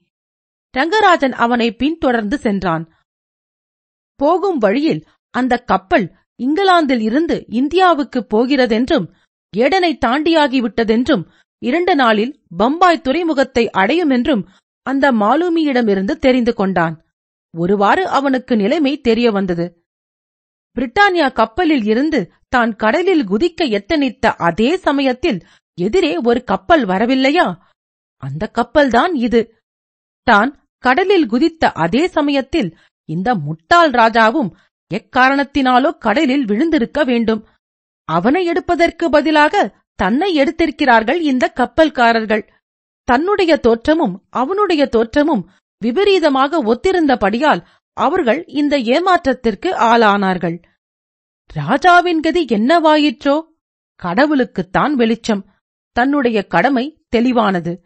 ரங்கராஜன் அவனை பின்தொடர்ந்து சென்றான். போகும் வழியில் அந்த கப்பல் இங்கிலாந்தில் இருந்து இந்தியாவுக்கு போகிறதென்றும் ஏடனை தாண்டியாகிவிட்டதென்றும் இரண்டு நாளில் பம்பாய் துறைமுகத்தை அடையும் என்றும் அந்த மாலுமியிடமிருந்து தெரிந்து கொண்டான். ஒருவாறு அவனுக்கு நிலைமை தெரிய வந்தது பிரிட்டானியா கப்பலில் இருந்து தான் கடலில் குதிக்க எத்தனித்த அதே சமயத்தில் எதிரே ஒரு கப்பல் வரவில்லையா? அந்த கப்பல்தான் இது. தான் கடலில் குதித்த அதே சமயத்தில் இந்த முட்டாள் ராஜாவும் எக்காரணத்தினாலோ கடலில் விழுந்திருக்க வேண்டும். அவனை எடுப்பதற்கு பதிலாக தன்னை எடுத்திருக்கிறார்கள் இந்த கப்பல்காரர்கள். தன்னுடைய தோற்றமும் அவனுடைய தோற்றமும் விபரீதமாக ஒத்திருந்தபடியால் அவர்கள் இந்த ஏமாற்றத்திற்கு ஆளானார்கள். ராஜாவின் கதி என்னவாயிற்றோ? கடவுளுக்குத்தான் வெளிச்சம். தன்னுடைய கடமை தெளிவானது.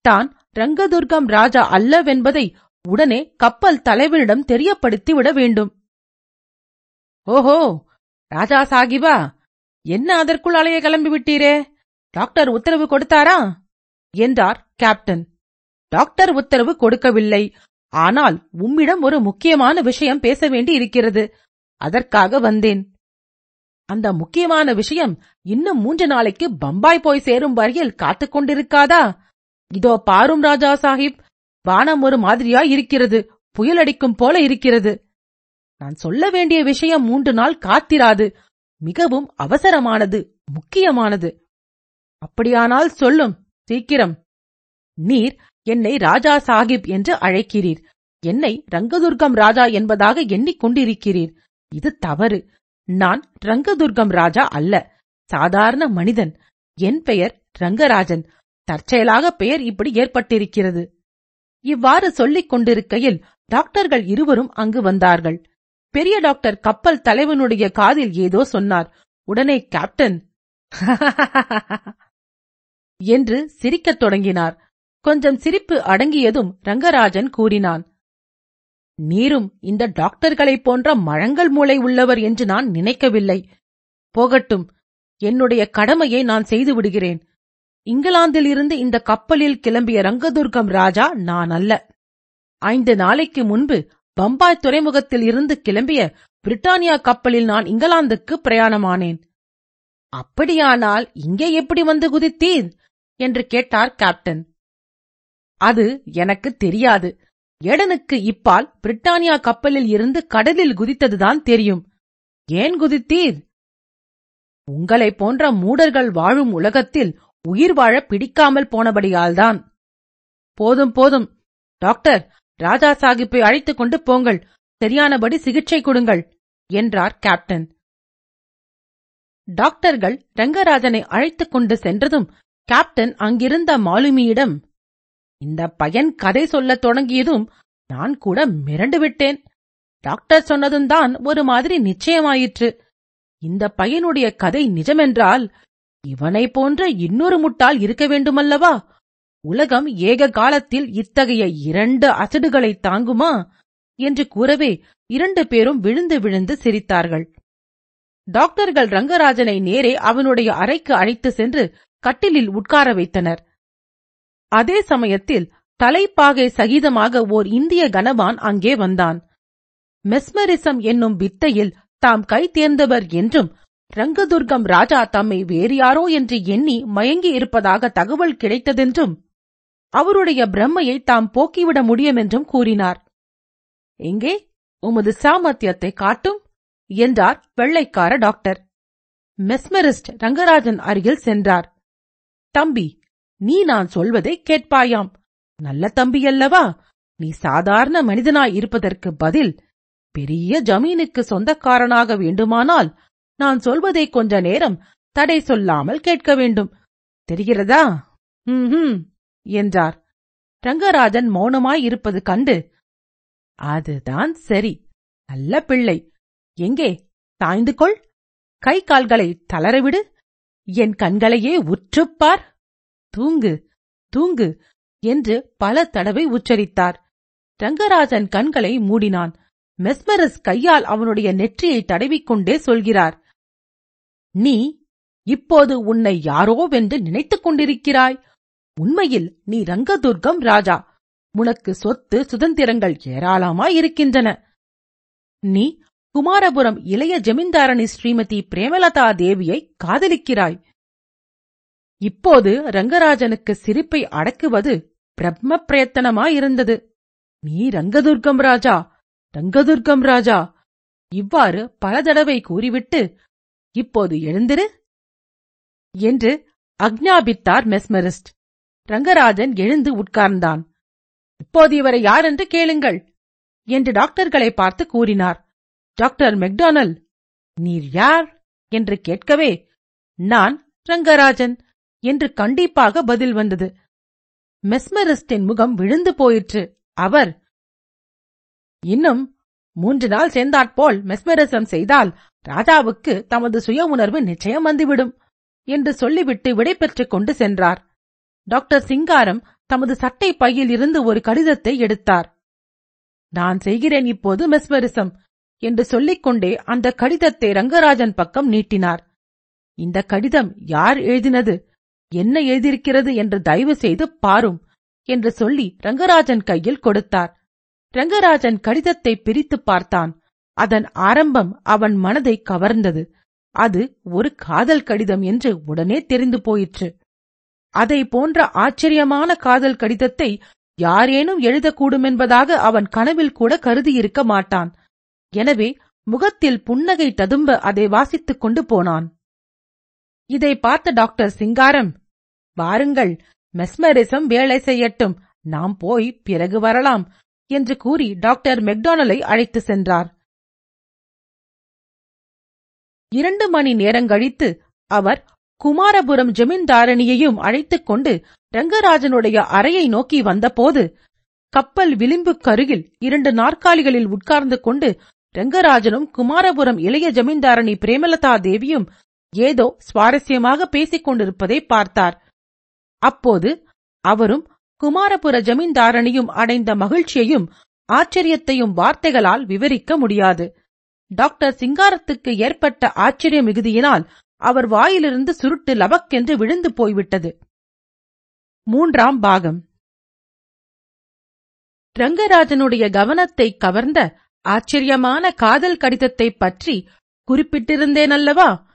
தான் ரங்கதுர்கம் ராஜா அல்லவென்பதை உடனே கப்பல் தலைவனிடம் தெரியப்படுத்தி விட வேண்டும். ஓஹோ! ராஜா சாகிபா என்ன அதற்குள் அலைய கிளம்பி விட்டீரே டாக்டர் உத்தரவு கொடுத்தாரா? என்றார் கேப்டன். டாக்டர் உத்தரவு கொடுக்கவில்லை. ஆனால் உம்மிடம் ஒரு முக்கியமான விஷயம் பேச வேண்டி இருக்கிறது அதற்காக வந்தேன். அந்த முக்கியமான விஷயம் இன்னும் மூன்று நாளைக்கு பம்பாய் போய் சேரும் வரையில் காத்துக் கொண்டிருக்காதா? இதோ பாரும் ராஜா சாஹிப் வானம் ஒரு மாதிரியா இருக்கிறது புயலடிக்கும் போல இருக்கிறது. நான் சொல்ல வேண்டிய விஷயம் மூன்று நாள் காத்திராது மிகவும் அவசரமானது முக்கியமானது. அப்படியானால் சொல்லும் சீக்கிரம். நீர் என்னை ராஜா சாஹிப் என்று அழைக்கிறீர். என்னை ரங்கதுர்கம் ராஜா என்பதாக எண்ணிக்கொண்டிருக்கிறீர் இது தவறு. நான் ரங்கதுர்கம் ராஜா அல்ல. சாதாரண மனிதன். என் பெயர் ரங்கராஜன். தற்செயலாக பெயர் இப்படி ஏற்பட்டிருக்கிறது. இவ்வாறு சொல்லிக் கொண்டிருக்கையில் டாக்டர்கள் இருவரும் அங்கு வந்தார்கள். பெரிய டாக்டர் கப்பல் தலைவனுடைய காதில் ஏதோ சொன்னார். உடனே கேப்டன் [LAUGHS] என்று சிரிக்கத் தொடங்கினார். கொஞ்சம் சிரிப்பு அடங்கியதும் ரங்கராஜன் கூறினான் நீரும் இந்த டாக்டர்களைப் போன்ற மழங்கள் மூளை உள்ளவர் என்று நான் நினைக்கவில்லை. போகட்டும் என்னுடைய கடமையை நான் செய்து விடுகிறேன். இங்கிலாந்தில் இருந்து இந்த கப்பலில் கிளம்பிய ரங்கதுர்கம் ராஜா நான் அல்ல. ஐந்து நாளைக்கு முன்பு பம்பாய் துறைமுகத்தில் இருந்து கிளம்பிய பிரிட்டானியா கப்பலில் நான் இங்கிலாந்துக்கு பிரயாணமானேன். அப்படியானால் இங்கே எப்படி வந்து குதித்தீர்? என்று கேட்டார் கேப்டன். அது எனக்கு தெரியாது. எடனுக்கு இப்பால் பிரிட்டானியா கப்பலில் இருந்து கடலில் குதித்ததுதான் தெரியும். ஏன் குதித்தீர்? உங்களைப் போன்ற மூடர்கள் வாழும் உலகத்தில் உயிர் வாழ பிடிக்காமல் போனபடியால்தான். போதும் போதும். டாக்டர் ராஜா சாஹிப்பை அழைத்துக் கொண்டு போங்கள். சரியானபடி சிகிச்சை கொடுங்கள் என்றார் கேப்டன். டாக்டர்கள் ரங்கராஜனை அழைத்துக் கொண்டு சென்றதும் கேப்டன் அங்கிருந்த மாலுமியிடம் இந்த பையன் கதை சொல்லத் தொடங்கியதும் நான் கூட மிரண்டு விட்டேன். டாக்டர் சொன்னதும் தான் ஒரு மாதிரி நிச்சயமாயிற்று. இந்த பையனுடைய கதை நிஜமென்றால் இவனை போன்ற இன்னொரு முட்டால் இருக்க வேண்டுமல்லவா? உலகம் ஏக காலத்தில் இத்தகைய இரண்டு அசடுகளை தாங்குமா? என்று கூறவே இரண்டு பேரும் விழுந்து விழுந்து சிரித்தார்கள். டாக்டர்கள் ரங்கராஜனை நேரே அவனுடைய அறைக்கு அழைத்து சென்று கட்டிலில் உட்கார வைத்தனர். அதே சமயத்தில் தலைப்பாகை சகிதமாக ஓர் இந்திய கனவான் அங்கே வந்தான். மெஸ்மரிசம் என்னும் வித்தையில் தாம் கை தேர்ந்தவர் என்றும் ரங்கதுர்கம் ராஜா தம்மை வேறு யாரோ என்று எண்ணி மயங்கி இருப்பதாக தகவல் கிடைத்ததென்றும் அவருடைய பிரம்மையை தாம் போக்கிவிட முடியும் என்றும் கூறினார். எங்கே? உமது சாமர்த்தியத்தை காட்டும் என்றார் வெள்ளைக்கார டாக்டர். மெஸ்மரிஸ்ட் ரங்கராஜன் அருகில் சென்றார். தம்பி நீ நான் சொல்வதை கேட்பாயாம். நல்ல தம்பியல்லவா நீ சாதாரண மனிதனாய் இருப்பதற்கு பதில் பெரிய ஜமீனுக்கு சொந்தக்காரனாக வேண்டுமானால் நான் சொல்வதை கொஞ்ச நேரம் தடை சொல்லாமல் கேட்க வேண்டும். தெரிகிறதா? ம் என்றார். ரங்கராஜன் மௌனமாய் இருப்பது கண்டு அதுதான் சரி நல்ல பிள்ளை. எங்கே? தாய்ந்து கொள். கை கால்களை தளரவிடு என் கண்களையே உற்றுப்பார். தூங்கு தூங்கு என்று பல தடவை உச்சரித்தார். ரங்கராஜன் கண்களை மூடினான். மெஸ்மரஸ் கையால் அவனுடைய நெற்றியை தடவிக்கொண்டே சொல்கிறார் நீ இப்போது உன்னை யாரோவென்று நினைத்துக் கொண்டிருக்கிறாய்? உண்மையில் நீ ரங்கதுர்கம் ராஜா. உனக்கு சொத்து சுதந்திரங்கள் ஏராளமாய் இருக்கின்றன. நீ குமாரபுரம் இளைய ஜமீன்தாரணி ஸ்ரீமதி பிரேமலதா தேவியை காதலிக்கிறாய். இப்போது ரங்கராஜனுக்கு சிரிப்பை அடக்குவது பிரம்ம பிரயத்தனமாயிருந்தது நீ ரங்கதுர்கம் ராஜா ரங்கதுர்கம் ராஜா இவ்வாறு பல தடவை கூறிவிட்டு இப்போது எழுந்திரு என்று அக்ஞாபித்தார் மெஸ்மரிஸ்ட். ரங்கராஜன் எழுந்து உட்கார்ந்தான். இப்போது இவரை யார் என்று கேளுங்கள் என்று டாக்டர்களை பார்த்து கூறினார். டாக்டர் மெக்டானல் நீர் யார்? என்று கேட்கவே நான் ரங்கராஜன். என்று கண்டிப்பாக பதில் வந்தது. மெஸ்மரிஸ்டின் முகம் விழுந்து போயிற்று. அவர் இன்னும் மூன்று நாள் சேர்ந்தாற்போல் மெஸ்மரிசம் செய்தால் ராஜாவுக்கு தமது சுய உணர்வு நிச்சயம் வந்துவிடும் என்று சொல்லிவிட்டு விடைபெற்றுக் கொண்டு சென்றார். டாக்டர் சிங்காரம் தமது சட்டை பையில் இருந்து ஒரு கடிதத்தை எடுத்தார். நான் செய்கிறேன் இப்போது மெஸ்மரிசம் என்று சொல்லிக்கொண்டே அந்த கடிதத்தை ரங்கராஜன் பக்கம் நீட்டினார். இந்த கடிதம் யார் எழுதினது? என்ன எழுதியிருக்கிறது என்று தயவு செய்து பாரும் என்று சொல்லி ரங்கராஜன் கையில் கொடுத்தார். ரங்கராஜன் கடிதத்தை பிரித்துப் பார்த்தான். அதன் ஆரம்பம் அவன் மனதை கவர்ந்தது. அது ஒரு காதல் கடிதம் என்று உடனே தெரிந்து போயிற்று. அதை போன்ற ஆச்சரியமான காதல் கடிதத்தை யாரேனும் எழுதக்கூடுமென்பதாக அவன் கனவில் கூட கருதியிருக்க மாட்டான். எனவே முகத்தில் புன்னகை ததும்ப அதை வாசித்துக் கொண்டு போனான். இதை பார்த்த டாக்டர் சிங்காரம் வாருங்கள் மெஸ்மரிசம் வேலை செய்யட்டும் நாம் போய் பிறகு வரலாம் என்று கூறி டாக்டர் மெக்டானலை அழைத்து சென்றார். இரண்டு மணி நேரங்கழித்து அவர் குமாரபுரம் ஜமீன்தாரணியையும் அழைத்துக் கொண்டு ரங்கராஜனுடைய அறையை நோக்கி வந்தபோது கப்பல் விளிம்புக்கருகில் இரண்டு நாற்காலிகளில் உட்கார்ந்து கொண்டு ரங்கராஜனும் குமாரபுரம் இளைய ஜமீன்தாரணி பிரேமலதா தேவியும் ஏதோ சுவாரஸ்யமாக பேசிக் கொண்டிருப்பதை பார்த்தார். அப்போது அவரும் குமாரபுர ஜமீன்தாரணியும் அடைந்த மகிழ்ச்சியையும் ஆச்சரியத்தையும் வார்த்தைகளால் விவரிக்க முடியாது. டாக்டர் சிங்காரத்துக்கு ஏற்பட்ட ஆச்சரிய மிகுதியினால் அவர் வாயிலிருந்து சுருட்டு லபக்கென்று விழுந்து போய்விட்டது. மூன்றாம் பாகம். ரங்கராஜனுடைய கவனத்தை கவர்ந்த ஆச்சரியமான காதல் கடிதத்தைப் பற்றி குறிப்பிட்டிருந்தேனல்லவா?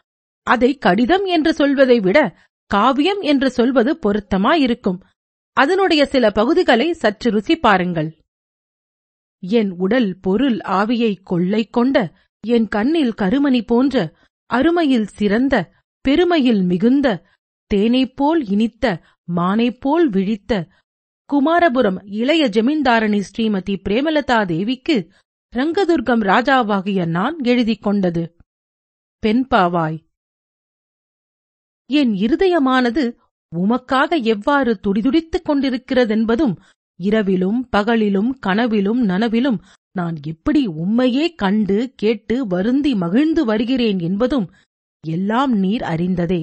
அதை கடிதம் என்று சொல்வதை விட காவியம் என்று சொல்வது பொருத்தமாயிருக்கும். அதனுடைய சில பகுதிகளை சற்று ருசி பாருங்கள். என் உடல் பொருள் ஆவியை கொள்ளை கொண்ட என் கண்ணில் கருமணி போன்ற அருமையில் சிறந்த பெருமையில் மிகுந்த தேனைப்போல் இனித்த மானைப்போல் விழித்த குமாரபுரம் இளைய ஜமீன்தாரணி ஸ்ரீமதி பிரேமலதா தேவிக்கு ரங்கதுர்கம் ராஜாவாகிய நான் எழுதிக் கொண்டது. பெண்பாவாய் என் இருதயமானது உமக்காக எவ்வாறு துடிதுடித்துக் கொண்டிருக்கிறதென்பதும் இரவிலும் பகலிலும் கனவிலும் நனவிலும் நான் எப்படி உம்மையே கண்டு கேட்டு வருந்தி மகிழ்ந்து வருகிறேன் என்பதும் எல்லாம் நீர் அறிந்ததே.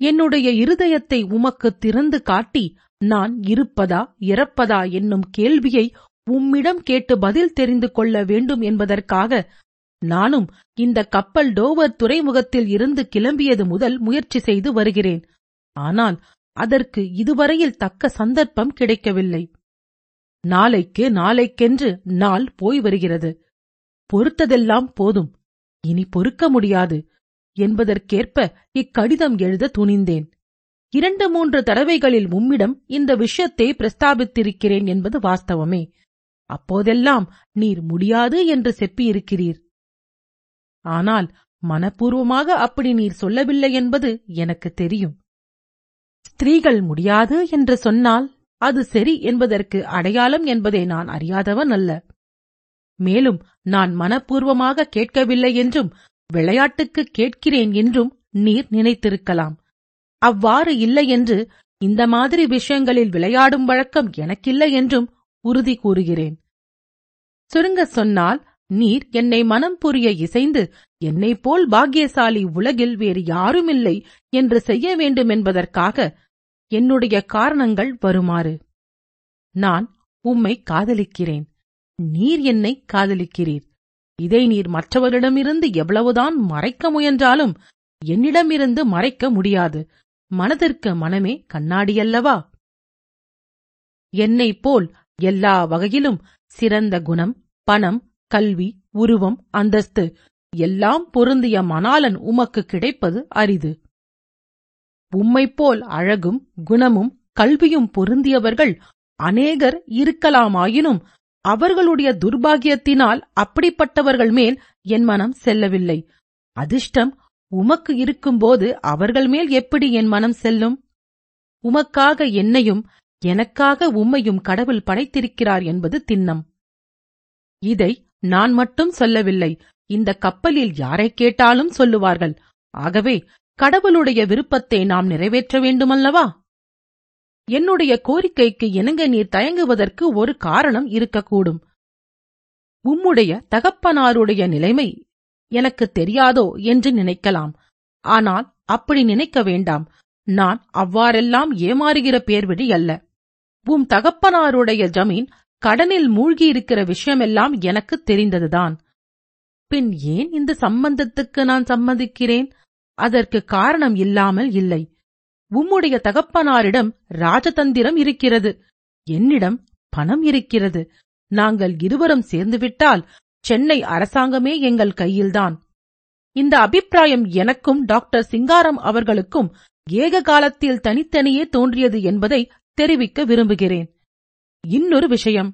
என்னுடைய இருதயத்தை உமக்கு திறந்து காட்டி நான் இருப்பதா இறப்பதா என்னும் கேள்வியை உம்மிடம் கேட்டு பதில் தெரிந்து கொள்ள வேண்டும் என்பதற்காக நானும் இந்த கப்பல் டோவர் துறைமுகத்தில் இருந்து கிளம்பியது முதல் முயற்சி செய்து வருகிறேன். ஆனால் அதற்கு இதுவரையில் தக்க சந்தர்ப்பம் கிடைக்கவில்லை. நாளைக்கு நாளைக்கென்று நாள் போய் வருகிறது. பொறுத்ததெல்லாம் போதும். இனி பொறுக்க முடியாது. என்பதற்கேற்ப இக்கடிதம் எழுத துணிந்தேன். இரண்டு மூன்று தடவைகளில் உம்மிடம் இந்த விஷயத்தை பிரஸ்தாபித்திருக்கிறேன் என்பது வாஸ்தவமே. அப்போதெல்லாம் நீர் முடியாது என்று செப்பியிருக்கிறீர். ஆனால் மனப்பூர்வமாக அப்படி நீர் சொல்லவில்லை என்பது எனக்கு தெரியும். ஸ்திரீகள் முடியாது என்று சொன்னால் அது சரி என்பதற்கு அடையாளம் என்பதை நான் அறியாதவன் அல்ல. மேலும் நான் மனப்பூர்வமாக கேட்கவில்லை என்றும் விளையாட்டுக்கு கேட்கிறேன் என்றும் நீர் நினைத்திருக்கலாம். அவ்வாறு இல்லை என்று இந்த மாதிரி விஷயங்களில் விளையாடும் வழக்கம் எனக்கில்லை என்றும் உறுதி கூறுகிறேன். சுருங்க சொன்னால் நீர் என்னை மனம் புரிய இசைந்து என்னை போல் பாக்கியசாலி உலகில் வேறு யாருமில்லை என்று செய்ய வேண்டுமென்பதற்காக என்னுடைய காரணங்கள் வருமாறு. நான் உம்மை காதலிக்கிறேன். நீர் என்னை காதலிக்கிறீர். இதை நீர் மற்றவரிடமிருந்து எவ்வளவுதான் மறைக்க முயன்றாலும் என்னிடமிருந்து மறைக்க முடியாது. மனதிற்கு மனமே கண்ணாடியல்லவா? என்னைப் போல் எல்லா வகையிலும் சிறந்த குணம் பணம் கல்வி உருவம் அந்தஸ்து எல்லாம் பொருந்திய மணாளன் உமக்கு கிடைப்பது அரிது. உம்மைப்போல் அழகும் குணமும் கல்வியும் பொருந்தியவர்கள் அநேகர் இருக்கலாமாயினும் அவர்களுடைய துர்பாகியத்தினால் அப்படிப்பட்டவர்கள் மேல் என் மனம் செல்லவில்லை. அதிர்ஷ்டம் உமக்கு இருக்கும்போது அவர்கள் மேல் எப்படி என் மனம் செல்லும்? உமக்காக என்னையும் எனக்காக உம்மையும் கடவுள் படைத்திருக்கிறார் என்பது திண்ணம். இதை நான் மட்டும் சொல்லவில்லை. இந்த கப்பலில் யாரை கேட்டாலும் சொல்லுவார்கள். ஆகவே கடவுளுடைய விருப்பத்தை நாம் நிறைவேற்ற வேண்டுமல்லவா? என்னுடைய கோரிக்கைக்கு இணங்க நீர் தயங்குவதற்கு ஒரு காரணம் இருக்கக்கூடும். உம்முடைய தகப்பனாருடைய நிலைமை எனக்கு தெரியாதோ என்று நினைக்கலாம். ஆனால் அப்படி நினைக்க வேண்டாம். நான் அவ்வாறெல்லாம் ஏமாறுகிற பேர்விழி அல்ல. உம் தகப்பனாருடைய ஜமீன் கடனில் மூழ்கியிருக்கிற விஷயமெல்லாம் எனக்கு தெரிந்ததுதான். பின் ஏன் இந்த சம்பந்தத்துக்கு நான் சம்மதிக்கிறேன்? அதற்கு காரணம் இல்லாமல் இல்லை. உம்முடைய தகப்பனாரிடம் ராஜதந்திரம் இருக்கிறது. என்னிடம் பணம் இருக்கிறது. நாங்கள் இருவரும் சேர்ந்துவிட்டால் சென்னை அரசாங்கமே எங்கள் கையில்தான். இந்த அபிப்பிராயம் எனக்கும் டாக்டர் சிங்காரம் அவர்களுக்கும் ஏக காலத்தில் தனித்தனியே தோன்றியது என்பதை தெரிவிக்க விரும்புகிறேன். இன்னொரு விஷயம்.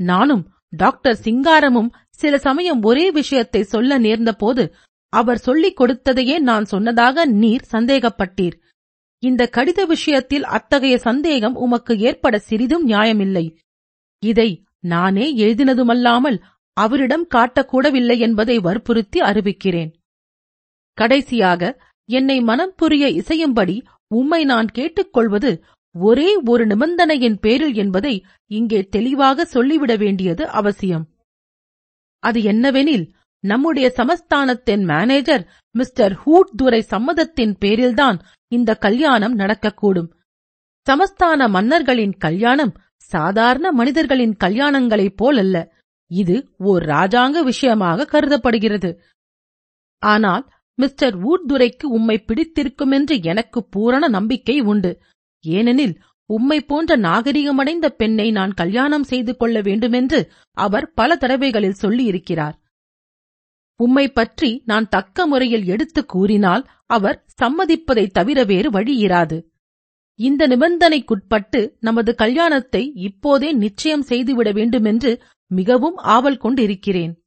நானும் டாக்டர் சிங்காரமும் சில சமயம் ஒரே விஷயத்தை சொல்ல நேர்ந்தபோது அவர் சொல்லிக் கொடுத்ததையே நான் சொன்னதாக நீர் சந்தேகப்பட்டீர். இந்த கடித விஷயத்தில் அத்தகைய சந்தேகம் உமக்கு ஏற்பட சிறிதும் நியாயமில்லை. இதை நானே எழுதினதுமல்லாமல் அவரிடம் காட்டக்கூடவில்லை என்பதை வற்புறுத்தி அறிவிக்கிறேன். கடைசியாக என்னை மனம் புரிய இசையும்படி உம்மை நான் கேட்டுக்கொள்வது ஒரே ஒரு நிபந்தனையின் பேரில் என்பதை இங்கே தெளிவாக சொல்லிவிட வேண்டியது அவசியம். அது என்னவெனில் நம்முடைய சமஸ்தானத்தின் மேனேஜர் மிஸ்டர் ஹூட் துரை சம்மதத்தின் பேரில்தான் இந்த கல்யாணம் நடக்கக்கூடும். சமஸ்தான மன்னர்களின் கல்யாணம் சாதாரண மனிதர்களின் கல்யாணங்களைப் போலல்ல. இது ஓர் ராஜாங்க விஷயமாக கருதப்படுகிறது. ஆனால் மிஸ்டர் ஊர்துரைக்கு உம்மை பிடித்திருக்குமென்று எனக்கு பூரண நம்பிக்கை உண்டு. ஏனெனில் உம்மை போன்ற நாகரிகமடைந்த பெண்ணை நான் கல்யாணம் செய்து கொள்ள வேண்டுமென்று அவர் பல தடவைகளில் சொல்லியிருக்கிறார். உம்மை பற்றி நான் தக்க முறையில் எடுத்துக் கூறினால் அவர் சம்மதிப்பதைத் தவிர வேறு வழியிராது இந்த நிபந்தனைக்குட்பட்டு நமது கல்யாணத்தை இப்போதே நிச்சயம் செய்துவிட வேண்டுமென்று மிகவும் ஆவல் கொண்டிருக்கிறேன்.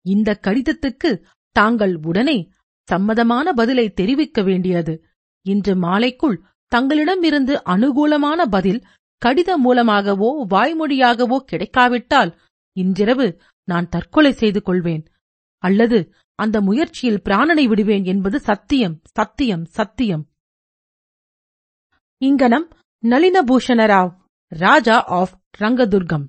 இந்த கடிதத்துக்கு தாங்கள் உடனே சம்மதமான பதிலை தெரிவிக்க வேண்டியது. இன்று மாலைக்குள் தங்களிடமிருந்து அனுகூலமான பதில் கடிதம் மூலமாகவோ வாய்மொழியாகவோ கிடைக்காவிட்டால் இன்றிரவு நான் தற்கொலை செய்து கொள்வேன். அல்லது அந்த முயற்சியில் பிராணனை விடுவேன் என்பது சத்தியம் சத்தியம் சத்தியம். இங்கனம் நளினபூஷணராவ் ராஜா ஆஃப் ரங்கதுர்கம்.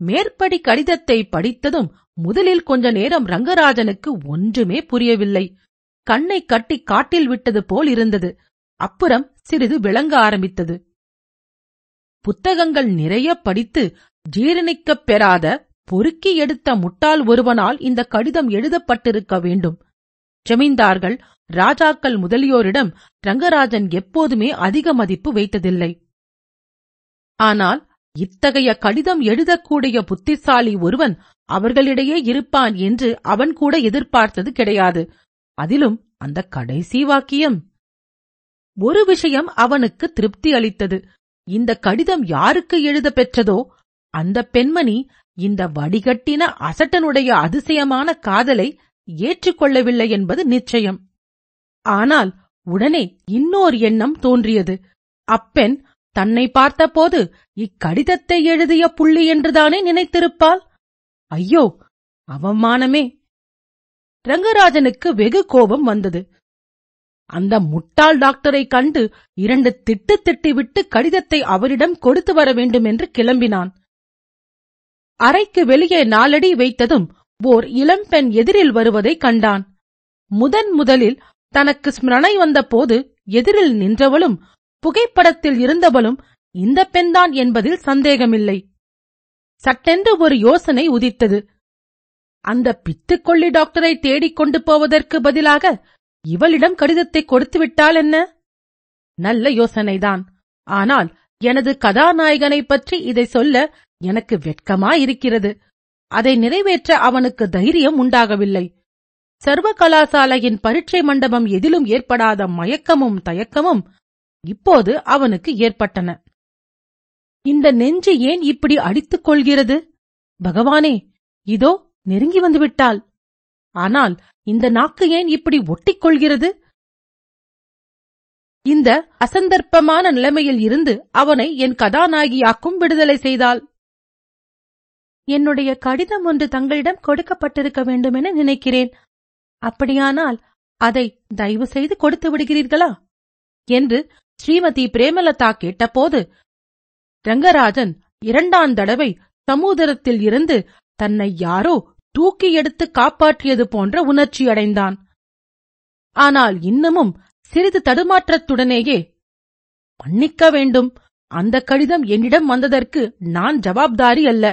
மேற்படி கடிதத்தை படித்ததும் முதலில் கொஞ்ச நேரம் ரங்கராஜனுக்கு ஒன்றுமே புரியவில்லை. கண்ணை கட்டி காட்டில் விட்டது போல் இருந்தது. அப்புறம் சிறிது விளங்க ஆரம்பித்தது. புத்தகங்கள் நிறைய படித்து ஜீரணிக்கப் பெறாத பொறுக்கி எடுத்த முட்டாள் ஒருவனால் இந்த கடிதம் எழுதப்பட்டிருக்க வேண்டும். ஜமீன்தார்கள் ராஜாக்கள் முதலியோரிடம் ரங்கராஜன் எப்போதுமே அதிக மதிப்பு வைத்ததில்லை. ஆனால் இத்தகைய கடிதம் எழுதக்கூடிய புத்திசாலி ஒருவன் அவர்களிடையே இருப்பான் என்று அவன் கூட எதிர்பார்த்தது கிடையாது. அதிலும் அந்த கடைசி வாக்கியம். ஒரு விஷயம் அவனுக்கு திருப்தி அளித்தது. இந்த கடிதம் யாருக்கு எழுத பெற்றதோ அந்த பெண்மணி இந்த வடிகட்டின அசட்டனுடைய அதிசயமான காதலை ஏற்றுக்கொள்ளவில்லை என்பது நிச்சயம். ஆனால் உடனே இன்னோர் எண்ணம் தோன்றியது. அப்பெண் தன்னை பார்த்தபோது இக்கடிதத்தை எழுதிய புள்ளி என்றுதானே நினைத்திருப்பாள்? ஐயோ அவமானமே. ரங்கராஜனுக்கு வெகு கோபம் வந்தது. அந்த முட்டாள் டாக்டரை கண்டு இரண்டு திட்டு திட்டிவிட்டு கடிதத்தை அவரிடம் கொடுத்து வர வேண்டும் என்று கிளம்பினான். அறைக்கு வெளியே நாலடி வைத்ததும் ஓர் இளம்பெண் எதிரில் வருவதை கண்டான். முதன் முதலில் தனக்கு ஸ்மரணை வந்தபோது எதிரில் நின்றவளும் புகைப்படத்தில் இருந்தவளும் இந்த பெண்தான் என்பதில் சந்தேகமில்லை. சட்டென்று ஒரு யோசனை உதித்தது. அந்த பித்துக்கொள்ளி டாக்டரை தேடிக் கொண்டு போவதற்கு பதிலாக இவளிடம் கடிதத்தை கொடுத்துவிட்டால் என்ன? நல்ல யோசனைதான். ஆனால் எனது கதாநாயகனை பற்றி இதை சொல்ல எனக்கு வெட்கமாயிருக்கிறது. அதை நிறைவேற்ற அவனுக்கு தைரியம் உண்டாகவில்லை. சர்வ கலாசாலையின் பரீட்சை மண்டபம் எதிலும் ஏற்படாத மயக்கமும் தயக்கமும் இப்போது அவனுக்கு ஏற்பட்டன. இந்த நெஞ்சு ஏன் இப்படி அடித்துக் கொள்கிறது? பகவானே இதோ நெருங்கி வந்துவிட்டாள். ஆனால் இந்த நாக்கு ஏன் இப்படி ஒட்டிக் கொள்கிறது இந்த அசந்தர்ப்பமான நிலைமையில் இருந்து அவனை என் கதாநாயகியாக்கும் விடுதலை செய்தாள். என்னுடைய கடிதம் ஒன்று தங்களிடம் கொடுக்கப்பட்டிருக்க வேண்டுமென நினைக்கிறேன். அப்படியானால் அதை தயவு செய்து கொடுத்து விடுகிறீர்களா? என்று ஸ்ரீமதி பிரேமலதா கேட்டபோது ரங்கராஜன் இரண்டாம் தடவை சமுதிரத்தில் இருந்து தன்னை யாரோ தூக்கி எடுத்து காப்பாற்றியது போன்ற உணர்ச்சியடைந்தான். ஆனால் இன்னமும் சிறிது தடுமாற்றத்துடனேயே மன்னிக்க வேண்டும். அந்த கடிதம் என்னிடம் வந்ததற்கு நான் ஜவாப்தாரி அல்ல.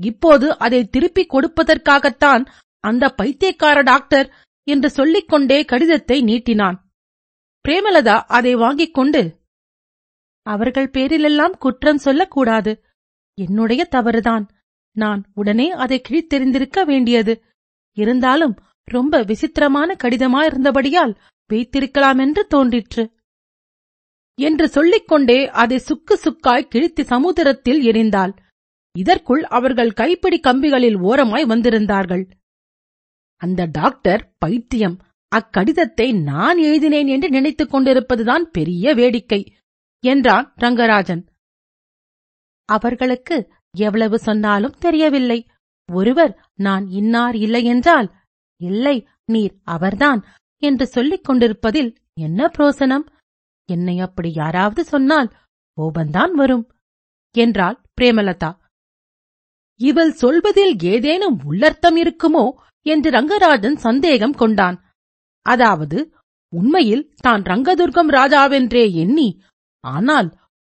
இப்போது அதை திருப்பிக் கொடுப்பதற்காகத்தான் அந்த பைத்தியக்கார டாக்டர் என்று சொல்லிக் கொண்டே கடிதத்தை நீட்டினான். பிரேமலதா அதை வாங்கிக் கொண்டு அவர்கள் பேரிலெல்லாம் குற்றம் சொல்லக்கூடாது. என்னுடைய தவறுதான். நான் உடனே அதை கிழித்தெறிந்திருக்க வேண்டியது. இருந்தாலும் ரொம்ப விசித்திரமான கடிதமாயிருந்தபடியால் வைத்திருக்கலாமென்று தோன்றிற்று. என்று சொல்லிக்கொண்டே அதை சுக்கு சுக்காய் கிழித்து சமுத்திரத்தில் எரிந்தாள் இதற்குள் அவர்கள் கைப்பிடி கம்பிகளில் ஓரமாய் வந்திருந்தார்கள். அந்த டாக்டர் பைத்தியம் அக்கடிதத்தை நான் எழுதினேன் என்று நினைத்துக் கொண்டிருப்பதுதான் பெரிய வேடிக்கை என்றான் ரங்கராஜன். அவர்களுக்கு எவ்வளவு சொன்னாலும் தெரியவில்லை. ஒருவர் நான் இன்னார் இல்லை என்றால் இல்லை நீர் அவர்தான் என்று சொல்லிக் கொண்டிருப்பதில் என்ன புரோசனம்? என்னை அப்படி யாராவது சொன்னால் கோபந்தான் வரும். என்றாள் பிரேமலதா. இவள் சொல்வதில் ஏதேனும் உள்ளர்த்தம் இருக்குமோ? என்று ரங்கராஜன் சந்தேகம் கொண்டான். அதாவது உண்மையில் தான் ரங்கதுர்கம் ராஜாவென்றே எண்ணி ஆனால்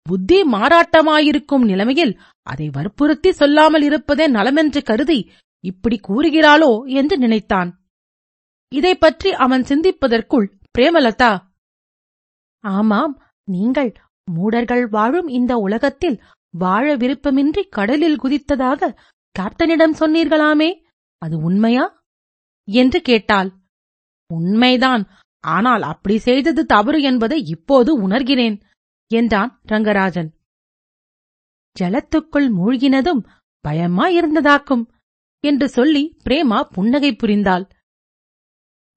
புத்தி மாறாட்டமாயிருக்கும் நிலைமையில் அதை வற்புறுத்தி சொல்லாமல் இருப்பதே நலமென்று கருதி இப்படி கூறுகிறாளோ என்று நினைத்தான். இதை பற்றி அவன் சிந்திப்பதற்குள் பிரேமலதா ஆமாம் நீங்கள் மூடர்கள் வாழும் இந்த உலகத்தில் வாழ விருப்பமின்றி கடலில் குதித்ததாக கேப்டனிடம் சொன்னீர்களாமே அது உண்மையா? என்று கேட்டாள். உண்மைதான் ஆனால் அப்படி செய்தது தவறு என்பதை இப்போது உணர்கிறேன் என்றான் ரங்கராஜன். ஜலத்துக்குள் மூழ்கினதும் பயமா இருந்ததாக்கும் என்று சொல்லி பிரேமா புன்னகை புரிந்தாள்.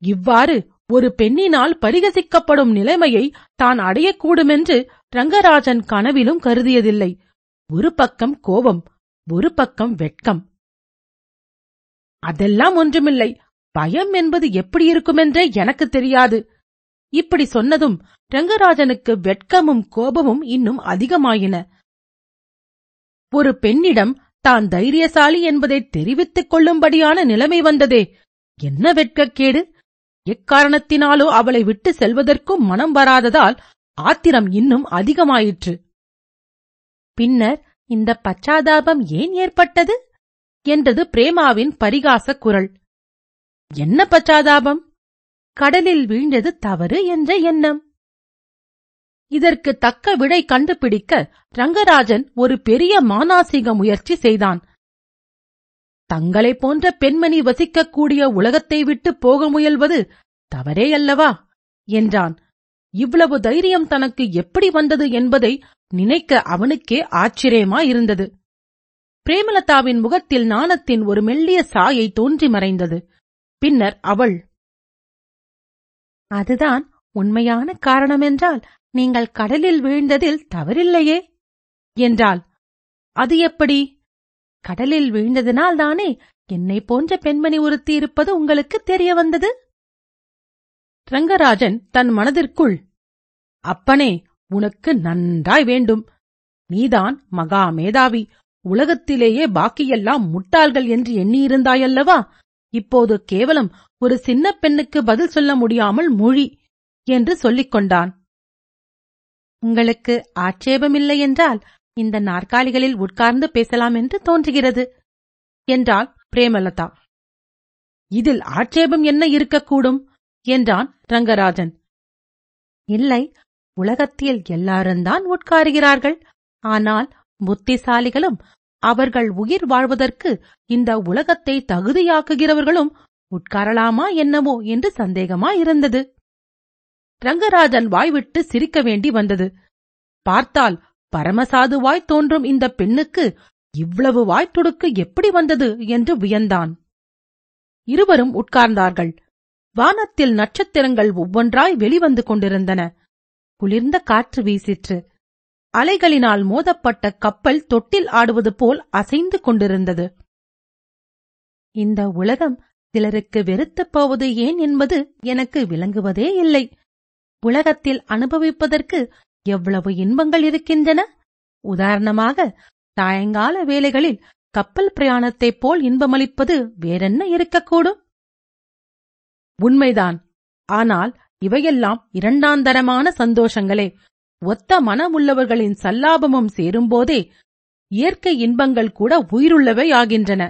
இவ்வாறு ஒரு பெண்ணினால் பரிகசிக்கப்படும் நிலைமையை தான் அடையக்கூடுமென்று ரங்கராஜன் கனவிலும் கருதியதில்லை. ஒரு பக்கம் கோபம் ஒரு பக்கம் வெட்கம். அதெல்லாம் ஒன்றுமில்லை. பயம் என்பது எப்படி இருக்குமென்றே எனக்கு தெரியாது. இப்படி சொன்னதும் ரங்கராஜனுக்கு வெட்கமும் கோபமும் இன்னும் அதிகமாயின. ஒரு பெண்ணிடம் தான் தைரியசாலி என்பதை தெரிவித்துக் கொள்ளும்படியான நிலைமை வந்ததே. என்ன வெட்கக்கேடு? எக்காரணத்தினாலோ அவளை விட்டு செல்வதற்கும் மனம் வராததால் ஆத்திரம் இன்னும் அதிகமாயிற்று. பின்னர் இந்த பச்சாதாபம் ஏன் ஏற்பட்டது? என்றது பிரேமாவின் பரிகாச குரல். என்ன பச்சாதாபம்? கடலில் வீழ்ந்தது தவறு என்ற எண்ணம். இதற்கு தக்க விடை கண்டுபிடிக்க ரங்கராஜன் ஒரு பெரிய மானாசீக முயற்சி செய்தான். தங்களைப் போன்ற பெண்மணி வசிக்கக்கூடிய உலகத்தை விட்டு போக முயல்வது தவறேயல்லவா என்றான். இவ்வளவு தைரியம் தனக்கு எப்படி வந்தது என்பதை நினைக்க அவனுக்கே ஆச்சரியமாயிருந்தது. பிரேமலதாவின் முகத்தில் நாணத்தின் ஒரு மெல்லிய சாயை தோன்றி மறைந்தது. பின்னர் அவள் அதுதான் உண்மையான காரணமென்றால் நீங்கள் கடலில் வீழ்ந்ததில் தவறில்லையே? என்றாள். அது எப்படி? கடலில் வீழ்ந்ததினால் தானே என்னை போன்ற பெண்மணி ஒருத்தி இருப்பது உங்களுக்கு தெரிய வந்தது? ரங்கராஜன் தன் மனதிற்குள் அப்பனே உனக்கு நன்றாய் வேண்டும். நீதான் மகா மேதாவி. உலகத்திலேயே பாக்கியெல்லாம் முட்டாள்கள் என்று எண்ணியிருந்தாயல்லவா? இப்போது கேவலம் ஒரு சின்ன பெண்ணுக்கு பதில் சொல்ல முடியாமல் மொழி என்று சொல்லிக் கொண்டான் உங்களுக்கு ஆட்சேபமில்லை என்றால் இந்த நாற்காலிகளில் உட்கார்ந்து பேசலாம் என்று தோன்றுகிறது. என்றாள் பிரேமலதா. இதில் ஆட்சேபம் என்ன இருக்கக்கூடும்? என்றான் ரங்கராஜன். இல்லை உலகத்தில் எல்லாரும்தான் உட்காருகிறார்கள். ஆனால் புத்திசாலிகளும் அவர்கள் உயிர் வாழ்வதற்கு இந்த உலகத்தை தகுதியாக்குகிறவர்களும் உட்காரலாமா என்னவோ என்று சந்தேகமாயிருந்தது. ரங்கராஜன் வாய்விட்டு சிரிக்க வேண்டி வந்தது. பார்த்தால் பரமசாதுவாய் தோன்றும் இந்த பெண்ணுக்கு இவ்வளவு வாய்த்துடுக்கு எப்படி வந்தது என்று வியந்தான். இருவரும் உட்கார்ந்தார்கள். வானத்தில் நட்சத்திரங்கள் ஒவ்வொன்றாய் வெளிவந்து கொண்டிருந்தன. குளிர்ந்த காற்று வீசிற்று. அலைகளினால் மோதப்பட்ட கப்பல் தொட்டில் ஆடுவது போல் அசைந்து கொண்டிருந்தது. இந்த உலகம் சிலருக்கு வெறுத்துப் போவது ஏன் என்பது எனக்கு விளங்குவதே இல்லை. உலகத்தில் அனுபவிப்பதற்கு எவ்வளவு இன்பங்கள் இருக்கின்றன? உதாரணமாக சாயங்கால வேலைகளில் கப்பல் பிரயாணத்தைப் போல் இன்பமளிப்பது வேறென்ன இருக்கக்கூடும்? உண்மைதான். ஆனால் இவையெல்லாம் இரண்டாந்தரமான சந்தோஷங்களே. ஒத்த மனமுள்ளவர்களின் சல்லாபமும் சேரும்போதே இயற்கை இன்பங்கள் கூட உயிருள்ளவை ஆகின்றன.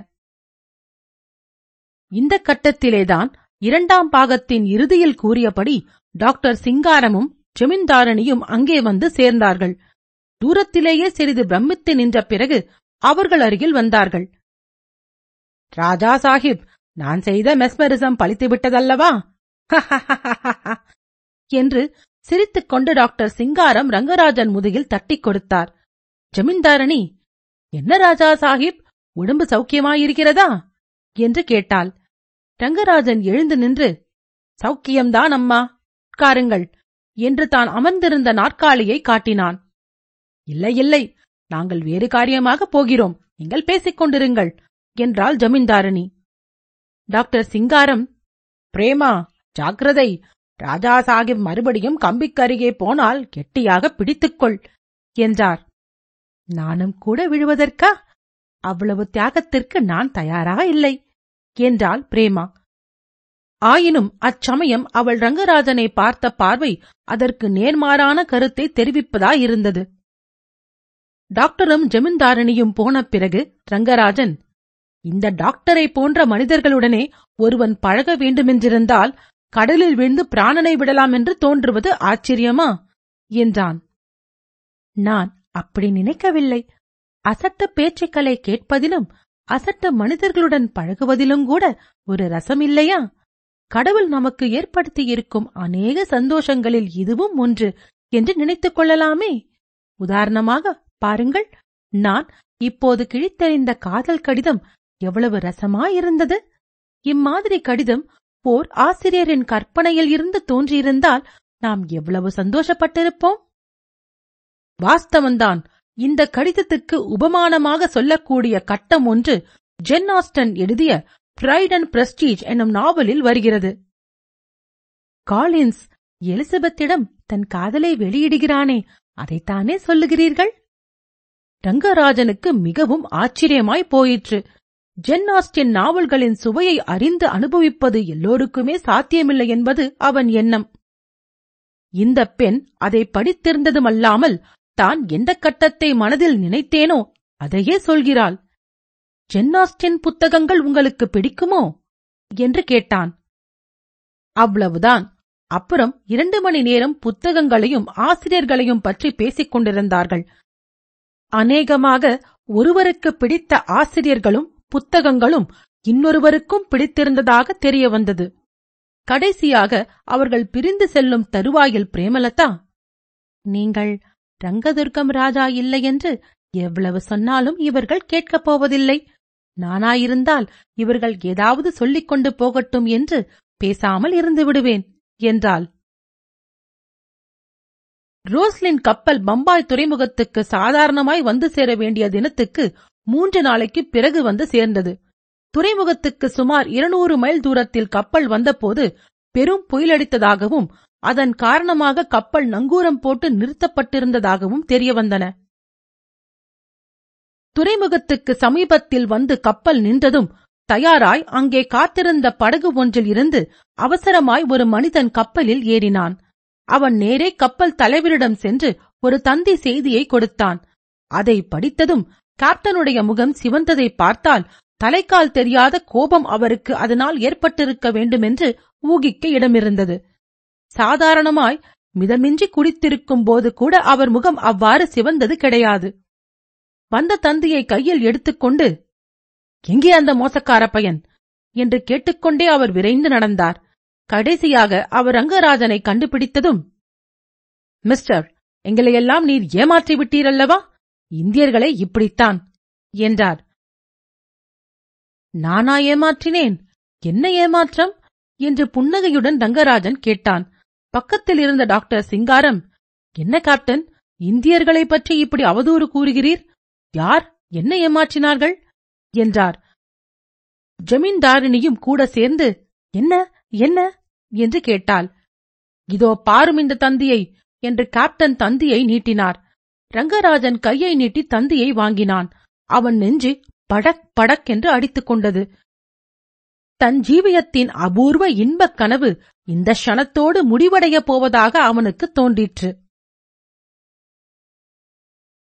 இந்த கட்டத்திலேதான் இரண்டாம் பாகத்தின் இறுதியில் கூறியபடி டாக்டர் சிங்காரமும் ஜமீன்தாரணியும் அங்கே வந்து சேர்ந்தார்கள். தூரத்திலேயே சிறிது பிரமித்து நின்ற பிறகு அவர்கள் அருகில் வந்தார்கள். ராஜா சாஹிப் நான் செய்த மெஸ்மரிசம் பலித்து விட்டதல்லவா? என்று சிரித்துக் கொண்டு டாக்டர் சிங்காரம் ரங்கராஜன் முதுகில் தட்டிக் கொடுத்தார். ஜமீன்தாரணி என்ன ராஜா சாஹிப் உடம்பு சௌக்கியமாயிருக்கிறதா? என்று கேட்டாள். ரங்கராஜன் எழுந்து நின்று சௌக்கியம்தான் அம்மா. உட்காருங்கள் என்று தான் அமர்ந்திருந்த நாற்காலியை காட்டினான். இல்லை இல்லை நாங்கள் வேறு காரியமாக போகிறோம். நீங்கள் பேசிக் கொண்டிருங்கள் என்றாள் ஜமீன்தாரணி. டாக்டர் சிங்காரம் பிரேமா ஜாக்கிரதை ராஜா சாஹிப் மறுபடியும் கம்பிக்கருகே போனால் கெட்டியாக பிடித்துக்கொள் என்றார். நானும் கூட விழுவதற்கா? அவ்வளவு தியாகத்திற்கு நான் தயாராக இல்லை என்றாள் பிரேமா. ஆயினும் அச்சமயம் அவள் ரங்கராஜனை பார்த்த பார்வை அதற்கு நேர்மாறான கருத்தை தெரிவிப்பதாயிருந்தது. டாக்டரும் ஜமீன்தாரணியும் போன பிறகு ரங்கராஜன் இந்த டாக்டரை போன்ற மனிதர்களுடனே ஒருவன் பழக வேண்டுமென்றிருந்தால் கடலில் விழுந்து பிராணனை விடலாம் என்று தோன்றுவது ஆச்சரியமா? என்றான். நான் அப்படி நினைக்கவில்லை. அசட்டு பேச்சுக்களை கேட்பதிலும் அசட்ட மனிதர்களுடன் பழகுவதிலும் கூட ஒரு ரசம் இல்லையா? கடவுள் நமக்கு ஏற்படுத்தியிருக்கும் அநேக சந்தோஷங்களில் இதுவும் ஒன்று என்று நினைத்துக் கொள்ளலாமே. உதாரணமாக பாருங்கள் நான் இப்போது கிழித்தெறிந்த காதல் கடிதம் எவ்வளவு ரசமாயிருந்தது. இம்மாதிரி கடிதம் போர் ஆசிரியரின் கற்பனையில் இருந்து தோன்றியிருந்தால் நாம் எவ்வளவு சந்தோஷப்பட்டிருப்போம்? வாஸ்தவன்தான் இந்த கடிதத்துக்கு உபமானமாக சொல்லக்கூடிய கட்டம் ஒன்று ஜென் ஆஸ்டன் எழுதிய பிரைட் அண்ட் பிரஸ்டீஜ் என்னும் நாவலில் வருகிறது. காலின்ஸ் எலிசபெத்திடம் தன் காதலை வெளியிடுகிறானே அதைத்தானே சொல்லுகிறீர்கள்? ரங்கராஜனுக்கு மிகவும் ஆச்சரியமாய் போயிற்று. ஜென் ஆஸ்டின் நாவல்களின் சுவையை அறிந்து அனுபவிப்பது எல்லோருக்குமே சாத்தியமில்லை என்பது அவன் எண்ணம். இந்த பெண் அதை படித்திருந்ததுமல்லாமல் தான் எந்த கட்டத்தை மனதில் நினைத்தேனோ அதையே சொல்கிறாள். ஜென்னாஸ்டின் புத்தகங்கள் உங்களுக்கு பிடிக்குமோ? என்று கேட்டான். அவ்வளவுதான். அப்புறம் இரண்டு மணி நேரம் புத்தகங்களையும் ஆசிரியர்களையும் பற்றி பேசிக் கொண்டிருந்தார்கள். அநேகமாக ஒருவருக்கு பிடித்த ஆசிரியர்களும் புத்தகங்களும் இன்னொருவருக்கும் பிடித்திருந்ததாக தெரிய வந்தது. கடைசியாக அவர்கள் பிரிந்து செல்லும் தருவாயில் பிரேமலதா நீங்கள் ரங்கதுர்க்கம் ராஜா இல்லை என்று எவ்வளவு சொன்னாலும் இவர்கள் கேட்கப் போவதில்லை. நானாயிருந்தால் இவர்கள் ஏதாவது சொல்லிக் கொண்டு போகட்டும் என்று பேசாமல் இருந்து விடுவேன் என்றாள். ரோஸ்லின் கப்பல் பம்பாய் துறைமுகத்துக்கு சாதாரணமாய் வந்து சேர வேண்டிய தினத்துக்கு மூன்று நாளைக்கு பிறகு வந்து சேர்ந்தது. துறைமுகத்துக்கு சுமார் இருநூறு மைல் தூரத்தில் கப்பல் வந்தபோது பெரும் புயலடித்ததாகவும் அதன் காரணமாக கப்பல் நங்கூரம் போட்டு நிறுத்தப்பட்டிருந்ததாகவும் தெரியவந்தன. துறைமுகத்துக்கு சமீபத்தில் வந்து கப்பல் நின்றதும் தயாராய் அங்கே காத்திருந்த படகு ஒன்றில் இருந்து அவசரமாய் ஒரு மனிதன் கப்பலில் ஏறினான். அவன் நேரே கப்பல் தலைவரிடம் சென்று ஒரு தந்தி செய்தியை கொடுத்தான். அதை படித்ததும் கேப்டனுடைய முகம் சிவந்ததை பார்த்தால் தலைக்கால் தெரியாத கோபம் அவருக்கு அதனால் ஏற்பட்டிருக்க வேண்டுமென்று ஊகிக்க இடமிருந்தது. சாதாரணமாய் மிதமின்றி குடித்திருக்கும் போது கூட அவர் முகம் அவ்வாறு சிவந்தது கிடையாது. வந்த தந்தியை கையில் எடுத்துக்கொண்டு எங்கே அந்த மோசக்கார பையன்? என்று கேட்டுக்கொண்டே அவர் விரைந்து நடந்தார். கடைசியாக அவர் ரங்கராஜனை கண்டுபிடித்ததும் மிஸ்டர் எங்களையெல்லாம் நீர் ஏமாற்றி விட்டீரல்லவா? இந்தியர்களை இப்படித்தான் என்றார். நானா ஏமாற்றினேன்? என்ன ஏமாற்றம்? என்று புன்னகையுடன் ரங்கராஜன் கேட்டான். பக்கத்தில் இருந்த டாக்டர் சிங்காரம் என்ன கேப்டன்? இந்தியர்களைப் பற்றி இப்படி அவதூறு கூறுகிறீர்? யார்? என்ன ஏமாற்றினார்கள்? என்றார். ஜமீன்தாரினியும் கூட சேர்ந்து என்ன? என்ன? என்று கேட்டாள். இதோ பாரும் இந்த தந்தியை என்று கேப்டன் தந்தியை நீட்டினார். ரங்கராஜன் கையை நீட்டி தந்தியை வாங்கினான். அவன் நெஞ்சு படக் படக் என்று அடித்துக் கொண்டது. தன் ஜீவியத்தின் அபூர்வ இன்பக் கனவு இந்த க்ஷணத்தோடு முடிவடையப் போவதாக அவனுக்கு தோன்றிற்று.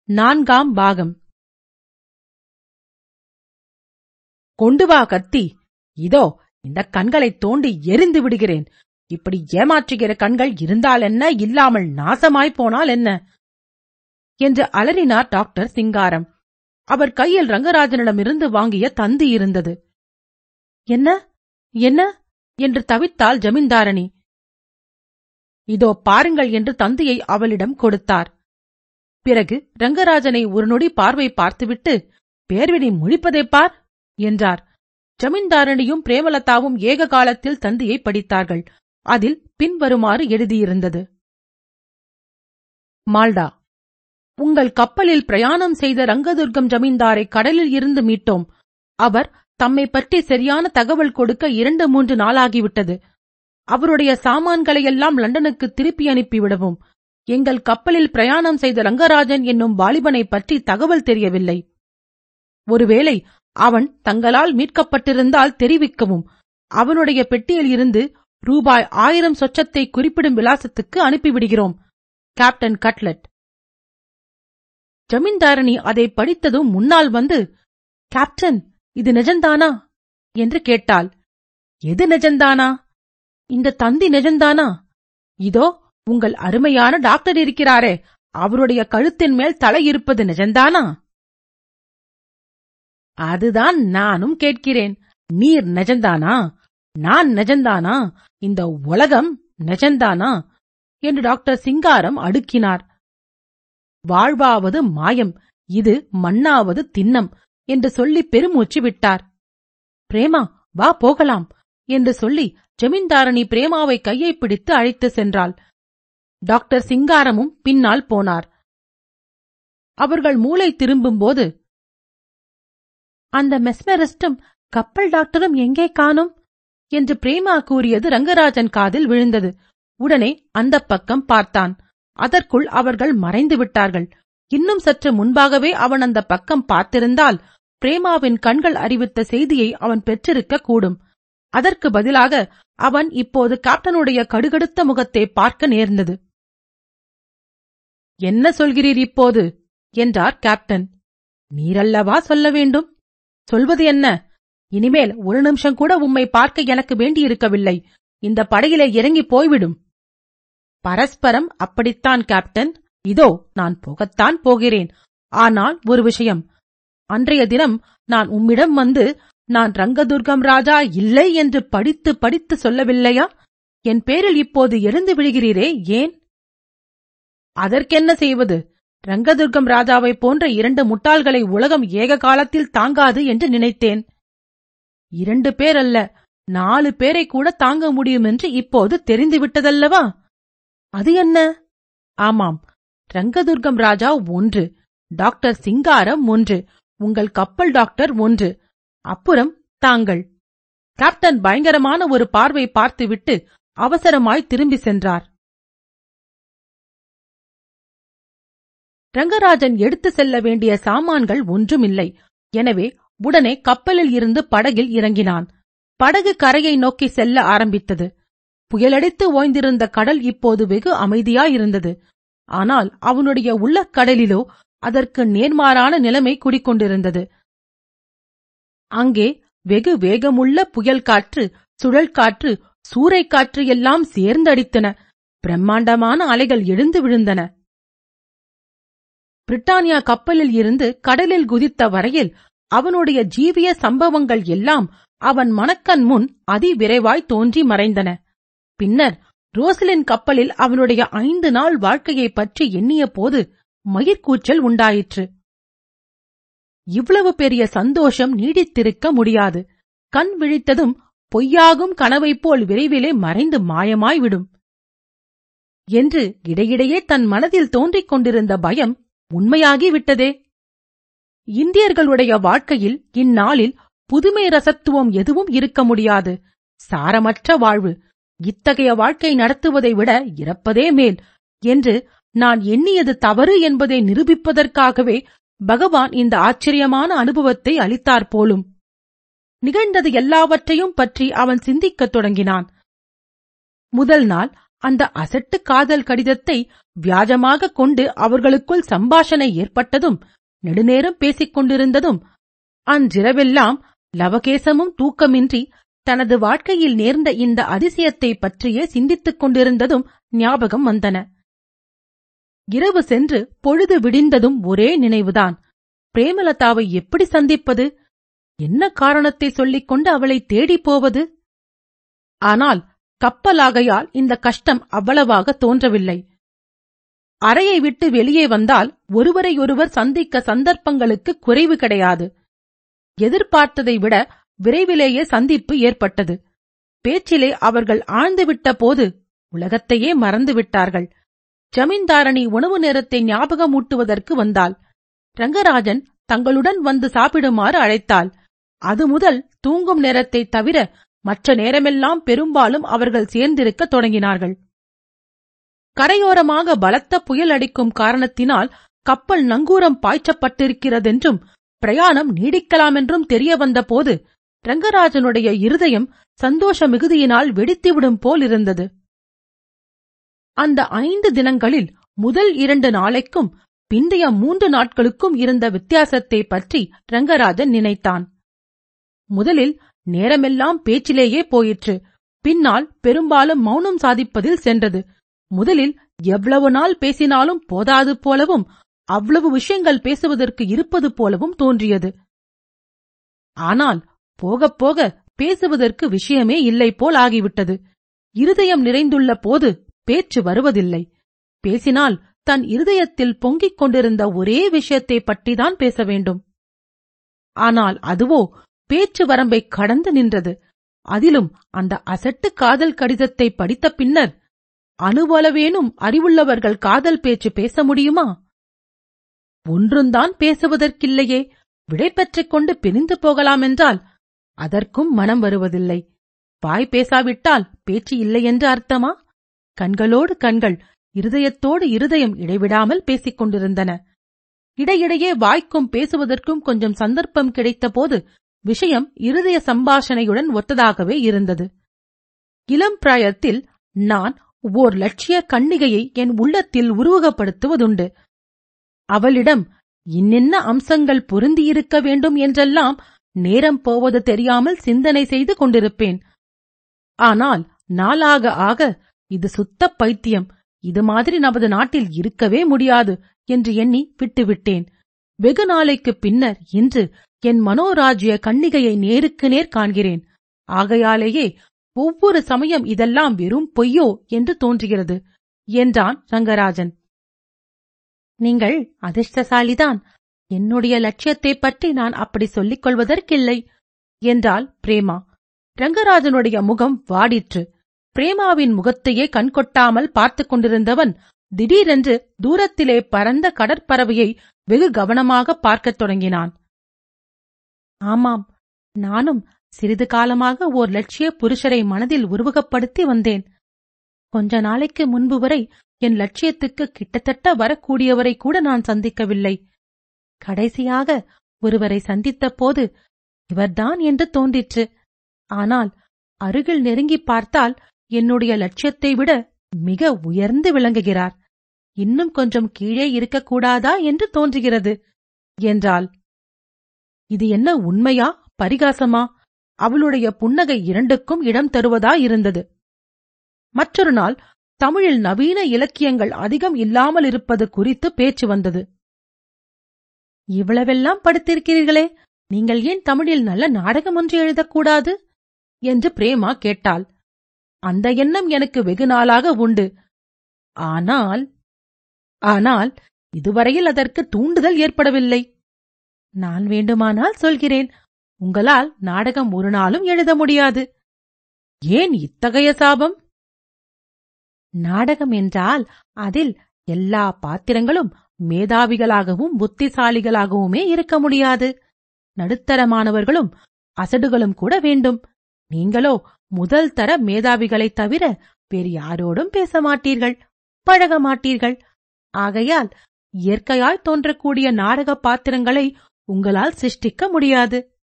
நான்காம் பாகம். கொண்டு வா கத்தி. இதோ இந்த கண்களை தோண்டி எரிந்து விடுகிறேன். இப்படி ஏமாற்றுகிற கண்கள் இருந்தால் என்ன? இல்லாமல் நாசமாய் போனால் என்ன? என்று அலறினார் டாக்டர் சிங்காரம். அவர் கையில் ரங்கராஜனிடமிருந்து வாங்கிய தந்தி இருந்தது. என்ன? என்ன? என்று தவித்தாள் ஜமீன்தாரணி. இதோ பாருங்கள் என்று தந்தியை அவளிடம் கொடுத்தார். பிறகு ரங்கராஜனை ஒரு நொடி பார்வை பார்த்துவிட்டு பேர்வினை முழிப்பதை பார். என்றார். ஜமீன்தாரணியும் பிரேமலதாவும் ஏக காலத்தில் தந்தியை படித்தார்கள். அதில் பின்வருமாறு எழுதியிருந்தது. மால்டா உங்கள் கப்பலில் பிரயாணம் செய்த ரங்கதுர்கம் ஜமீன்தாரை கடலில் இருந்து மீட்டோம். அவர் தம்மை பற்றி சரியான தகவல் கொடுக்க இரண்டு மூன்று நாளாகிவிட்டது. அவருடைய சாமான்களையெல்லாம் லண்டனுக்கு திருப்பி அனுப்பிவிடவும். எங்கள் கப்பலில் பிரயாணம் செய்த ரங்கராஜன் என்னும் வாலிபனை பற்றி தகவல் தெரியவில்லை. ஒருவேளை அவன் தங்களால் மீட்கப்பட்டிருந்தால் தெரிவிக்கவும். அவனுடைய பெட்டியில் இருந்து ரூபாய் ஆயிரம் சொச்சத்தை குறிப்பிடும் விலாசத்துக்கு அனுப்பிவிடுகிறோம். Captain cutlet. ஜமீன்தாரணி அதை படித்ததும் முன்னால் வந்து கேப்டன் இது நிஜந்தானா? என்று கேட்டாள். எது நிஜந்தானா? இந்த தந்தி நிஜந்தானா? இதோ உங்கள் அருமையான டாக்டர் இருக்கிறாரே. அவருடைய கழுத்தின் மேல் தலை இருப்பது நிஜந்தானா? அதுதான் நானும் கேட்கிறேன். நீர் நெஜந்தானா? நான் நெஜந்தானா? இந்த உலகம் நெஜந்தானா? என்று டாக்டர் சிங்காரம் அடுக்கினார். வாழ்வாவது மாயம் இது மண்ணாவது திண்ணம் என்று சொல்லி பெருமூச்சு விட்டார். பிரேமா வா போகலாம் என்று சொல்லி ஜமீன்தாரணி பிரேமாவை கையை பிடித்து அழைத்து சென்றாள். டாக்டர் சிங்காரமும் பின்னால் போனார். அவர்கள் மூளை திரும்பும்போது அந்த மெஸ்மெரிஸ்டும் கப்பல் டாக்டரும் எங்கே காணும்? என்று பிரேமா கூறியது ரங்கராஜன் காதில் விழுந்தது. உடனே அந்த பக்கம் பார்த்தான். அதற்குள் அவர்கள் மறைந்து விட்டார்கள். இன்னும் சற்று முன்பாகவே அவன் அந்த பக்கம் பார்த்திருந்தால் பிரேமாவின் கண்கள் அறிவித்த செய்தியை அவன் பெற்றிருக்க கூடும். அதற்கு பதிலாக அவன் இப்போது கேப்டனுடைய கடுகடுத்த முகத்தை பார்க்க நேர்ந்தது. என்ன சொல்கிறீர் இப்போது? என்றார் கேப்டன் நீரல்லவா சொல்ல வேண்டும்? சொல்வது என்ன? இனிமேல் ஒரு நிமிஷம் கூட உம்மை பார்க்க எனக்கு வேண்டியிருக்கவில்லை. இந்த படையிலே இறங்கி போய்விடும். பரஸ்பரம் அப்படித்தான் கேப்டன். இதோ நான் போகத்தான் போகிறேன். ஆனால் ஒரு விஷயம். அன்றைய தினம் நான் உம்மிடம் வந்து நான் ரங்கதுர்கம் ராஜா இல்லை என்று படித்து படித்து சொல்லவில்லையா? என் பேரில் இப்போது எழுந்து விடுகிறீரே ஏன்? அதற்கென்ன செய்வது? ரங்கதுர்கம் ராஜாவைப் போன்ற இரண்டு முட்டாள்களை உலகம் ஏக காலத்தில் தாங்காது என்று நினைத்தேன். இரண்டு பேர் அல்ல நாலு பேரை கூட தாங்க முடியும் என்று இப்போது தெரிந்துவிட்டதல்லவா? அது என்ன? ஆமாம் ரங்கதுர்கம் ராஜா ஒன்று டாக்டர் சிங்காரம் ஒன்று உங்கள் கப்பல் டாக்டர் ஒன்று. அப்புறம் தாங்கள். கேப்டன் பயங்கரமான ஒரு பார்வை பார்த்துவிட்டு அவசரமாய் திரும்பி சென்றார். ரங்கராஜன் எடுத்து செல்ல வேண்டிய சாமான்கள் ஒன்றுமில்லை. எனவே உடனே கப்பலில் இருந்து படகில் இறங்கினான். படகு கரையை நோக்கி செல்ல ஆரம்பித்தது. புயலடித்து ஓய்ந்திருந்த கடல் இப்போது வெகு அமைதியாயிருந்தது. ஆனால் அவனுடைய உள்ள கடலிலோ அதற்கு நேர்மாறான நிலைமை குடிக்கொண்டிருந்தது. அங்கே வெகு வேகமுள்ள புயல் காற்று சுழல் காற்று சூறைக்காற்று எல்லாம் சேர்ந்தடித்தன. பிரம்மாண்டமான அலைகள் எழுந்து விழுந்தன. பிரிட்டானியா கப்பலில் இருந்து கடலில் குதித்த வரையில் அவனுடைய ஜீவிய சம்பவங்கள் எல்லாம் அவன் மனக்கண் முன் அதிவிரைவாய் தோன்றி மறைந்தன. பின்னர் ரோசலின் கப்பலில் அவனுடைய ஐந்து நாள் வாழ்க்கையைப் பற்றி எண்ணிய போது மயிர்கூச்சல் உண்டாயிற்று. இவ்வளவு பெரிய சந்தோஷம் நீடித்திருக்க முடியாது. கண் விழித்ததும் பொய்யாகும் கனவைப் போல் விரைவிலே மறைந்து மாயமாய்விடும். என்று இடையிடையே தன் மனதில் தோன்றிக் கொண்டிருந்த பயம் உண்மையாகிவிட்டதே. இந்தியர்களுடைய வாழ்க்கையில் இந்நாளில் புதுமை ரசத்துவம் எதுவும் இருக்க முடியாது. சாரமற்ற வாழ்வு. இத்தகைய வாழ்க்கை நடத்துவதை விட இறப்பதே மேல் என்று நான் எண்ணியது தவறு என்பதை நிரூபிப்பதற்காகவே பகவான் இந்த ஆச்சரியமான அனுபவத்தை அளித்தார் போலும். நிகழ்ந்தது எல்லாவற்றையும் பற்றி அவன் சிந்திக்கத் தொடங்கினான். முதல் நாள் அந்த அசட்டு காதல் கடிதத்தை வியாஜமாக கொண்டு அவர்களுக்குள் சம்பாஷணை ஏற்பட்டதும் நெடுநேரம் பேசிக் கொண்டிருந்ததும் அன்றிரவெல்லாம் லவகேசமும் தூக்கமின்றி தனது வாழ்க்கையில் நேர்ந்த இந்த அதிசயத்தை பற்றியே சிந்தித்துக் கொண்டிருந்ததும் ஞாபகம் வந்தன. இரவு சென்று பொழுது விடிந்ததும் ஒரே நினைவுதான். பிரேமலதாவை எப்படி சந்திப்பது? என்ன காரணத்தை சொல்லிக் கொண்டு அவளை தேடிப் போவது? ஆனால் கப்பலாகையால் இந்த கஷ்டம் அவ்வளவாக தோன்றவில்லை. அறையை விட்டு வெளியே வந்தால் ஒருவரையொருவர் சந்திக்க சந்தர்ப்பங்களுக்கு குறைவு கிடையாது. எதிர்பார்த்ததை விட விரைவிலேயே சந்திப்பு ஏற்பட்டது. பேச்சிலே அவர்கள் ஆழ்ந்துவிட்ட போது உலகத்தையே மறந்துவிட்டார்கள். ஜமீன்தாரணி உணவு நேரத்தை ஞாபகமூட்டுவதற்கு வந்தாள். ரங்கராஜன் தங்களுடன் வந்து சாப்பிடுமாறு அழைத்தாள். அது முதல் தூங்கும் நேரத்தை தவிர மற்ற நேரமெல்லாம் பெரும்பாலும் அவர்கள் சேர்ந்திருக்கத் தொடங்கினார்கள். கரையோரமாக பலத்த புயல் அடிக்கும் காரணத்தினால் கப்பல் நங்கூரம் பாய்ச்சப்பட்டிருக்கிறதென்றும் பிரயாணம் நீடிக்கலாமென்றும் தெரிய வந்தபோது ரங்கராஜனுடைய இருதயம் சந்தோஷ மிகுதியினால் வெடித்துவிடும் போல் இருந்தது அந்த ஐந்து தினங்களில் முதல் இரண்டு நாளைக்கும் பிந்தைய மூன்று நாட்களுக்கும் இருந்த வித்தியாசத்தை பற்றி ரங்கராஜன் நினைத்தான். முதலில் நேரமெல்லாம் பேச்சிலேயே போயிற்று. பின்னால் பெரும்பாலும் மௌனம் சாதிப்பதில் சென்றது. முதலில் எவ்வளவு நாள் பேசினாலும் போதாது போலவும் அவ்வளவு விஷயங்கள் பேசுவதற்கு இருப்பது போலவும் தோன்றியது. ஆனால் போகப் போக பேசுவதற்கு விஷயமே இல்லை போல் ஆகிவிட்டது. இருதயம் நிறைந்துள்ள போது பேச்சு வருவதில்லை. பேசினால் தன் இருதயத்தில் பொங்கிக் கொண்டிருந்த ஒரே விஷயத்தை பற்றிதான் பேச வேண்டும். ஆனால் அதுவோ பேச்சு வரம்பை கடந்து நின்றது. அதிலும் அந்த அசட்டு காதல் கடிதத்தை படித்த பின்னர் அணுவளவேனும் அறிவுள்ளவர்கள் காதல் பேச்சு பேச முடியுமா? ஒன்றுந்தான் பேசுவதற்கில்லையே விடை பெற்றுக் கொண்டு பிரிந்து போகலாமென்றால் அதற்கும் மனம் வருவதில்லை. வாய் பேசாவிட்டால் பேச்சு இல்லை என்று அர்த்தமா? கண்களோடு கண்கள் இருதயத்தோடு இருதயம் இடைவிடாமல் பேசிக் கொண்டிருந்தன. இடையிடையே வாய்க்கும் பேசுவதற்கும் கொஞ்சம் சந்தர்ப்பம் கிடைத்தபோது விஷயம் இருதய சம்பாஷணையுடன் ஒத்ததாகவே இருந்தது. இளம் பிராயத்தில் நான் ஓர் லட்சிய கண்ணிகையை என் உள்ளத்தில் உருவகப்படுத்துவதுண்டு. அவளிடம் இன்னென்ன அம்சங்கள் பொருந்தியிருக்க வேண்டும் என்றெல்லாம் நேரம் போவது தெரியாமல் சிந்தனை செய்து கொண்டிருப்பேன். ஆனால் நாளாக ஆக இது சுத்த பைத்தியம் இது மாதிரி நமது நாட்டில் இருக்கவே முடியாது என்று எண்ணி விட்டுவிட்டேன். வெகு நாளைக்குப் பின்னர் இன்று என் மனோராஜ்ய கன்னிகையை நேருக்கு நேர் காண்கிறேன். ஆகையாலேயே ஒவ்வொரு சமயம் இதெல்லாம் வெறும் பொய்யோ என்று தோன்றுகிறது. என்றான் ரங்கராஜன். நீங்கள் அதிர்ஷ்டசாலிதான். என்னுடைய லட்சியத்தைப் பற்றி நான் அப்படி சொல்லிக் கொள்வதற்கில்லை. என்றாள் பிரேமா. ரங்கராஜனுடைய முகம் வாடிற்று. பிரேமாவின் முகத்தையே கண்கொட்டாமல் பார்த்துக் கொண்டிருந்தவன் திடீரென்று தூரத்திலே பறந்த கடற்பறவையை வெகு கவனமாக பார்க்கத் தொடங்கினான். ஆமாம் நானும் சிறிது காலமாக ஓர் லட்சிய புருஷரை மனதில் உருவகப்படுத்தி வந்தேன். கொஞ்ச நாளைக்கு முன்பு வரை என் லட்சியத்துக்கு கிட்டத்தட்ட வரக்கூடியவரை கூட நான் சந்திக்கவில்லை. கடைசியாக ஒருவரை சந்தித்த போது இவர்தான் என்று தோன்றிற்று. ஆனால் அருகில் நெருங்கிப் பார்த்தால் என்னுடைய லட்சியத்தை விட மிக உயர்ந்து விளங்குகிறார். இன்னும் கொஞ்சம் கீழே இருக்கக்கூடாதா என்று தோன்றுகிறது. என்றாள். இது என்ன உண்மையா? பரிகாசமா? அவளுடைய புன்னகை இரண்டுக்கும் இடம் தருவதா இருந்தது. மற்றொரு நாள் தமிழில் நவீன இலக்கியங்கள் அதிகம் இல்லாமல் இருப்பது குறித்து பேச்சு வந்தது. இவ்வளவெல்லாம் படித்திருக்கிறீர்களே நீங்கள் ஏன் தமிழில் நல்ல நாடகம் ஒன்று எழுதக்கூடாது? என்று பிரேமா கேட்டாள். அந்த எண்ணம் எனக்கு வெகு நாளாக உண்டு. ஆனால் ஆனால் இதுவரையில் அதற்கு தூண்டுதல் ஏற்படவில்லை. நான் வேண்டுமானால் சொல்கிறேன். உங்களால் நாடகம் ஒரு நாளும் எழுத முடியாது. ஏன் இத்தகைய சாபம்? நாடகம் என்றால் அதில் எல்லா பாத்திரங்களும் மேதாவிகளாகவும் புத்திசாலிகளாகவுமே இருக்க முடியாது. நடுத்தரமானவர்களும் அசடுகளும் கூட வேண்டும். நீங்களோ முதல் தர மேதாவிகளைத் தவிர வேறு யாரோடும் பேச மாட்டீர்கள் பழக மாட்டீர்கள் ஆகையால் இயற்கையாய் தோன்றக்கூடிய நாடக பாத்திரங்களை உங்களால் சிருஷ்டிக்க முடியாது.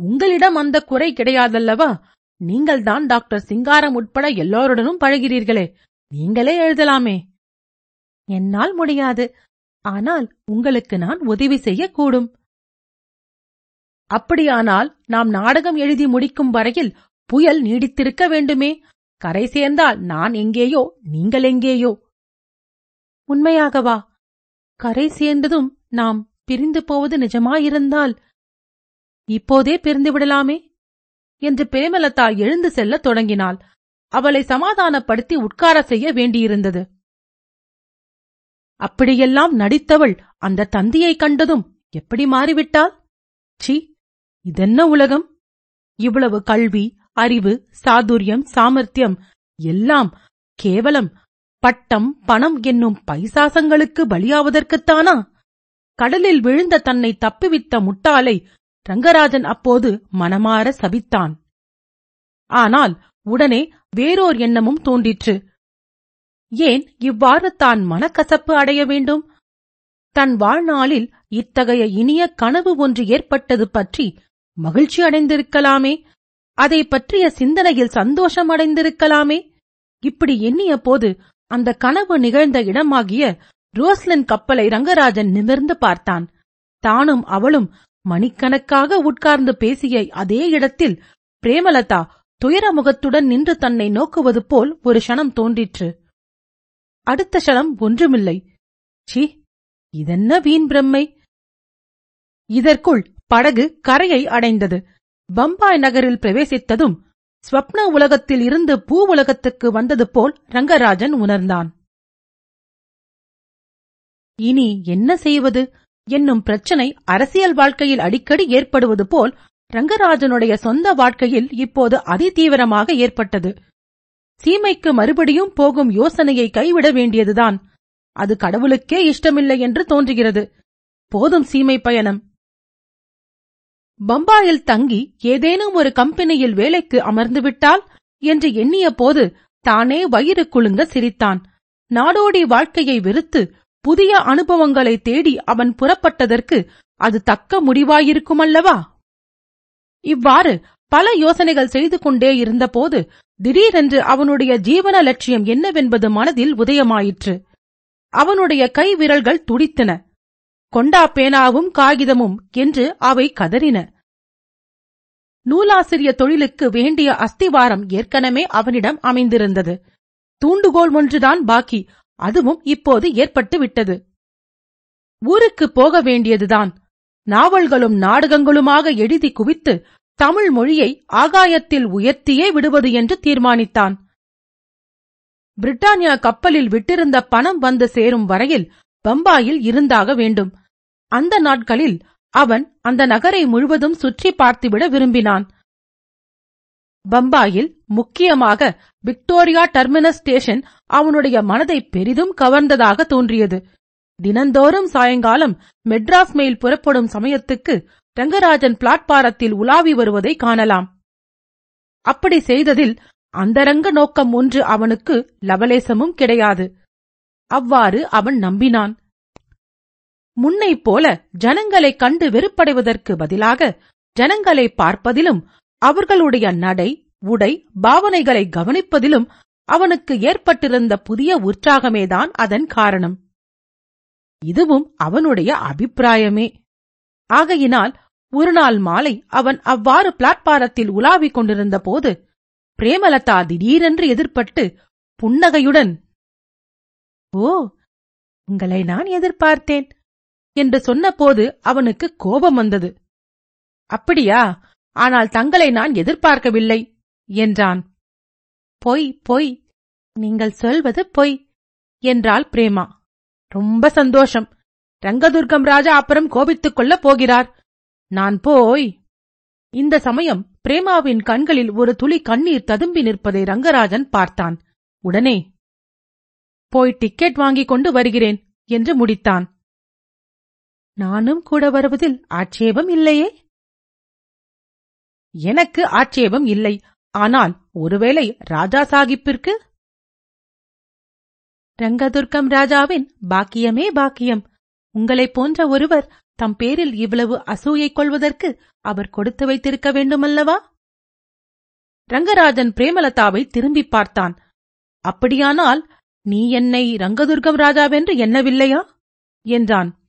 உங்களிடம் அந்த குறை கிடையாதல்லவா? நீங்கள்தான் டாக்டர் சிங்காரம் உட்பட எல்லோருடனும் பழகிறீர்களே. நீங்களே எழுதலாமே. என்னால் முடியாது. ஆனால் உங்களுக்கு நான் உதவி செய்யக்கூடும். அப்படியானால் நாம் நாடகம் எழுதி முடிக்கும் வரையில் புயல் நீடித்திருக்க வேண்டுமே. கரை சேர்ந்தால் நான் எங்கேயோ நீங்கள் எங்கேயோ. உண்மையாகவா? கரை சேர்ந்ததும் நாம் பிரிந்து போவது நிஜமாயிருந்தால் இப்போதே பிரிந்து விடலாமே? என்று பிரேமலதா எழுந்து செல்லத் தொடங்கினாள். அவளை சமாதானப்படுத்தி உட்கார செய்ய வேண்டியிருந்தது. அப்படியெல்லாம் நடித்தவள் அந்த தந்தியைக் கண்டதும் எப்படி மாறிவிட்டாள்? சி இதென்ன உலகம்? இவ்வளவு கல்வி அறிவு சாதுரியம் சாமர்த்தியம் எல்லாம் கேவலம். பட்டம் பணம் என்னும் பைசாசங்களுக்கு பலியாவதற்குத்தானா? கடலில் விழுந்த தன்னை தப்புவித்த முட்டாளை ரங்கராஜன் அப்போது மனமாற சபித்தான். ஆனால் உடனே வேறோர் எண்ணமும் தோன்றிற்று. ஏன் இவ்வாறு தான் மனக்கசப்பு அடைய வேண்டும்? தன் வாழ்நாளில் இத்தகைய இனிய கனவு ஒன்று ஏற்பட்டது பற்றி மகிழ்ச்சி அடைந்திருக்கலாமே? அதை பற்றிய சிந்தனையில் சந்தோஷம் அடைந்திருக்கலாமே? இப்படி எண்ணிய போது அந்த கனவு நிகழ்ந்த இடமாகிய ரோஸ்லின் கப்பலை ரங்கராஜன் நிமிர்ந்து பார்த்தான். தானும் அவளும் மணிக்கணக்காக உட்கார்ந்து பேசிய அதே இடத்தில் பிரேமலதா துயரமுகத்துடன் நின்று தன்னை நோக்குவது போல் ஒரு க்ஷணம் தோன்றிற்று. அடுத்த க்ஷணம் ஒன்றுமில்லை. சி இதென்ன வீண் பிரம்மை? இதற்குள் படகு கரையை அடைந்தது. பம்பாய் நகரில் பிரவேசித்ததும் ஸ்வப்ன உலகத்தில் இருந்து பூ உலகத்துக்கு வந்தது போல் ரங்கராஜன் உணர்ந்தான். இனி என்ன செய்வது? என்னும் பிரச்சனை அரசியல் வாழ்க்கையில் அடிக்கடி ஏற்படுவது போல் ரங்கராஜனுடைய சொந்த வாழ்க்கையில் இப்போது அதிதீவிரமாக ஏற்பட்டது. சீமைக்கு மறுபடியும் போகும் யோசனையை கைவிட வேண்டியதுதான். அது கடவுளுக்கே இஷ்டமில்லை என்று தோன்றுகிறது. போதும் சீமை பயணம். பம்பாயில் தங்கி ஏதேனும் ஒரு கம்பெனியில் வேலைக்கு அமர்ந்துவிட்டால் என்று எண்ணிய போது தானே வயிறு குலுங்க சிரித்தான். நாடோடி வாழ்க்கையை வெறுத்து புதிய அனுபவங்களை தேடி அவன் புறப்பட்டதற்கு அது தக்க முடிவாயிருக்குமல்லவா? இவ்வாறு பல யோசனைகள் செய்து கொண்டே இருந்தபோது திடீரென்று அவனுடைய ஜீவன லட்சியம் என்னவென்பது மனதில் உதயமாயிற்று. அவனுடைய கை விரல்கள் துடித்தன. கொண்டா பேனாவும் காகிதமும் என்று அவை கதறின. நூலாசிரிய தொழிலுக்கு வேண்டிய அஸ்திவாரம் ஏற்கனவே அவனிடம் அமைந்திருந்தது. தூண்டுகோல் ஒன்றுதான் பாக்கி. அதுவும் இப்போது ஏற்பட்டு விட்டது. ஊருக்கு போக வேண்டியதுதான். நாவல்களும் நாடகங்களுமாக எழுதி குவித்து தமிழ் மொழியை ஆகாயத்தில் உயர்த்தியே விடுவது என்று தீர்மானித்தான். பிரிட்டானியா கப்பலில் விட்டிருந்த பணம் வந்து சேரும் வரையில் பம்பாயில் இருந்தாக வேண்டும். அந்த நாட்களில் அவன் அந்த நகரை முழுவதும் சுற்றி பார்த்துவிட விரும்பினான். பம்பாயில் முக்கியமாக விக்டோரியா டெர்மினஸ் ஸ்டேஷன் அவனுடைய மனதை பெரிதும் கவர்ந்ததாக தோன்றியது. தினந்தோறும் சாயங்காலம் மெட்ராஸ் மெயில் புறப்படும் சமயத்துக்கு ரங்கராஜன் பிளாட்பாரத்தில் உலாவி வருவதை காணலாம். அப்படி செய்ததில் அந்தரங்க நோக்கம் ஒன்று அவனுக்கு லவலேசமும் கிடையாது. அவ்வாறு அவன் நம்பினான். முன்னைப் போல ஜனங்களைக் கண்டு வெறுப்படைவதற்கு பதிலாக ஜனங்களை பார்ப்பதிலும் அவர்களுடைய நடை உடை பாவனைகளை கவனிப்பதிலும் அவனுக்கு ஏற்பட்டிருந்த புதிய உற்சாகமேதான் அதன் காரணம். இதுவும் அவனுடைய அபிப்பிராயமே. ஆகையினால் ஒருநாள் மாலை அவன் அவ்வாறு பிளாட்பாரத்தில் உலாவிக் கொண்டிருந்த போது பிரேமலதா திடீரென்று எதிர்பட்டு புன்னகையுடன் ஓ உங்களை நான் எதிர்பார்த்தேன் என்று சொன்னபோது அவனுக்கு கோபம் வந்தது. அப்படியா? ஆனால் தங்களை நான் எதிர்பார்க்கவில்லை என்றான். பொய் பொய் நீங்கள் சொல்வது பொய் என்றாள் பிரேமா. ரொம்ப சந்தோஷம். ரங்கதுர்கம் ராஜா அப்புறம் கோபித்துக் கொள்ளப் போகிறார். நான் போய் இந்த சமயம் பிரேமாவின் கண்களில் ஒரு துளி கண்ணீர் ததும்பி நிற்பதை ரங்கராஜன் பார்த்தான். உடனே போய் டிக்கெட் வாங்கிக் கொண்டு வருகிறேன் என்று முடித்தான். நானும் கூட வருவதில் ஆட்சேபம் இல்லையே? எனக்கு ஆட்சேபம் இல்லை. ஆனால் ஒருவேளை ராஜா சாகிப்பிற்கு? ரங்கதுர்க்கம் ராஜாவின் பாக்கியமே பாக்கியம். உங்களைப் போன்ற ஒருவர் தம் பேரில் இவ்வளவு அசூயை கொள்வதற்கு அவர் கொடுத்து வைத்திருக்க வேண்டுமல்லவா? ரங்கராஜன் பிரேமலதாவை திரும்பிப் பார்த்தான். அப்படியானால் நீ என்னை ரங்கதுர்கம் ராஜாவென்று எண்ணவில்லையா? என்றான்.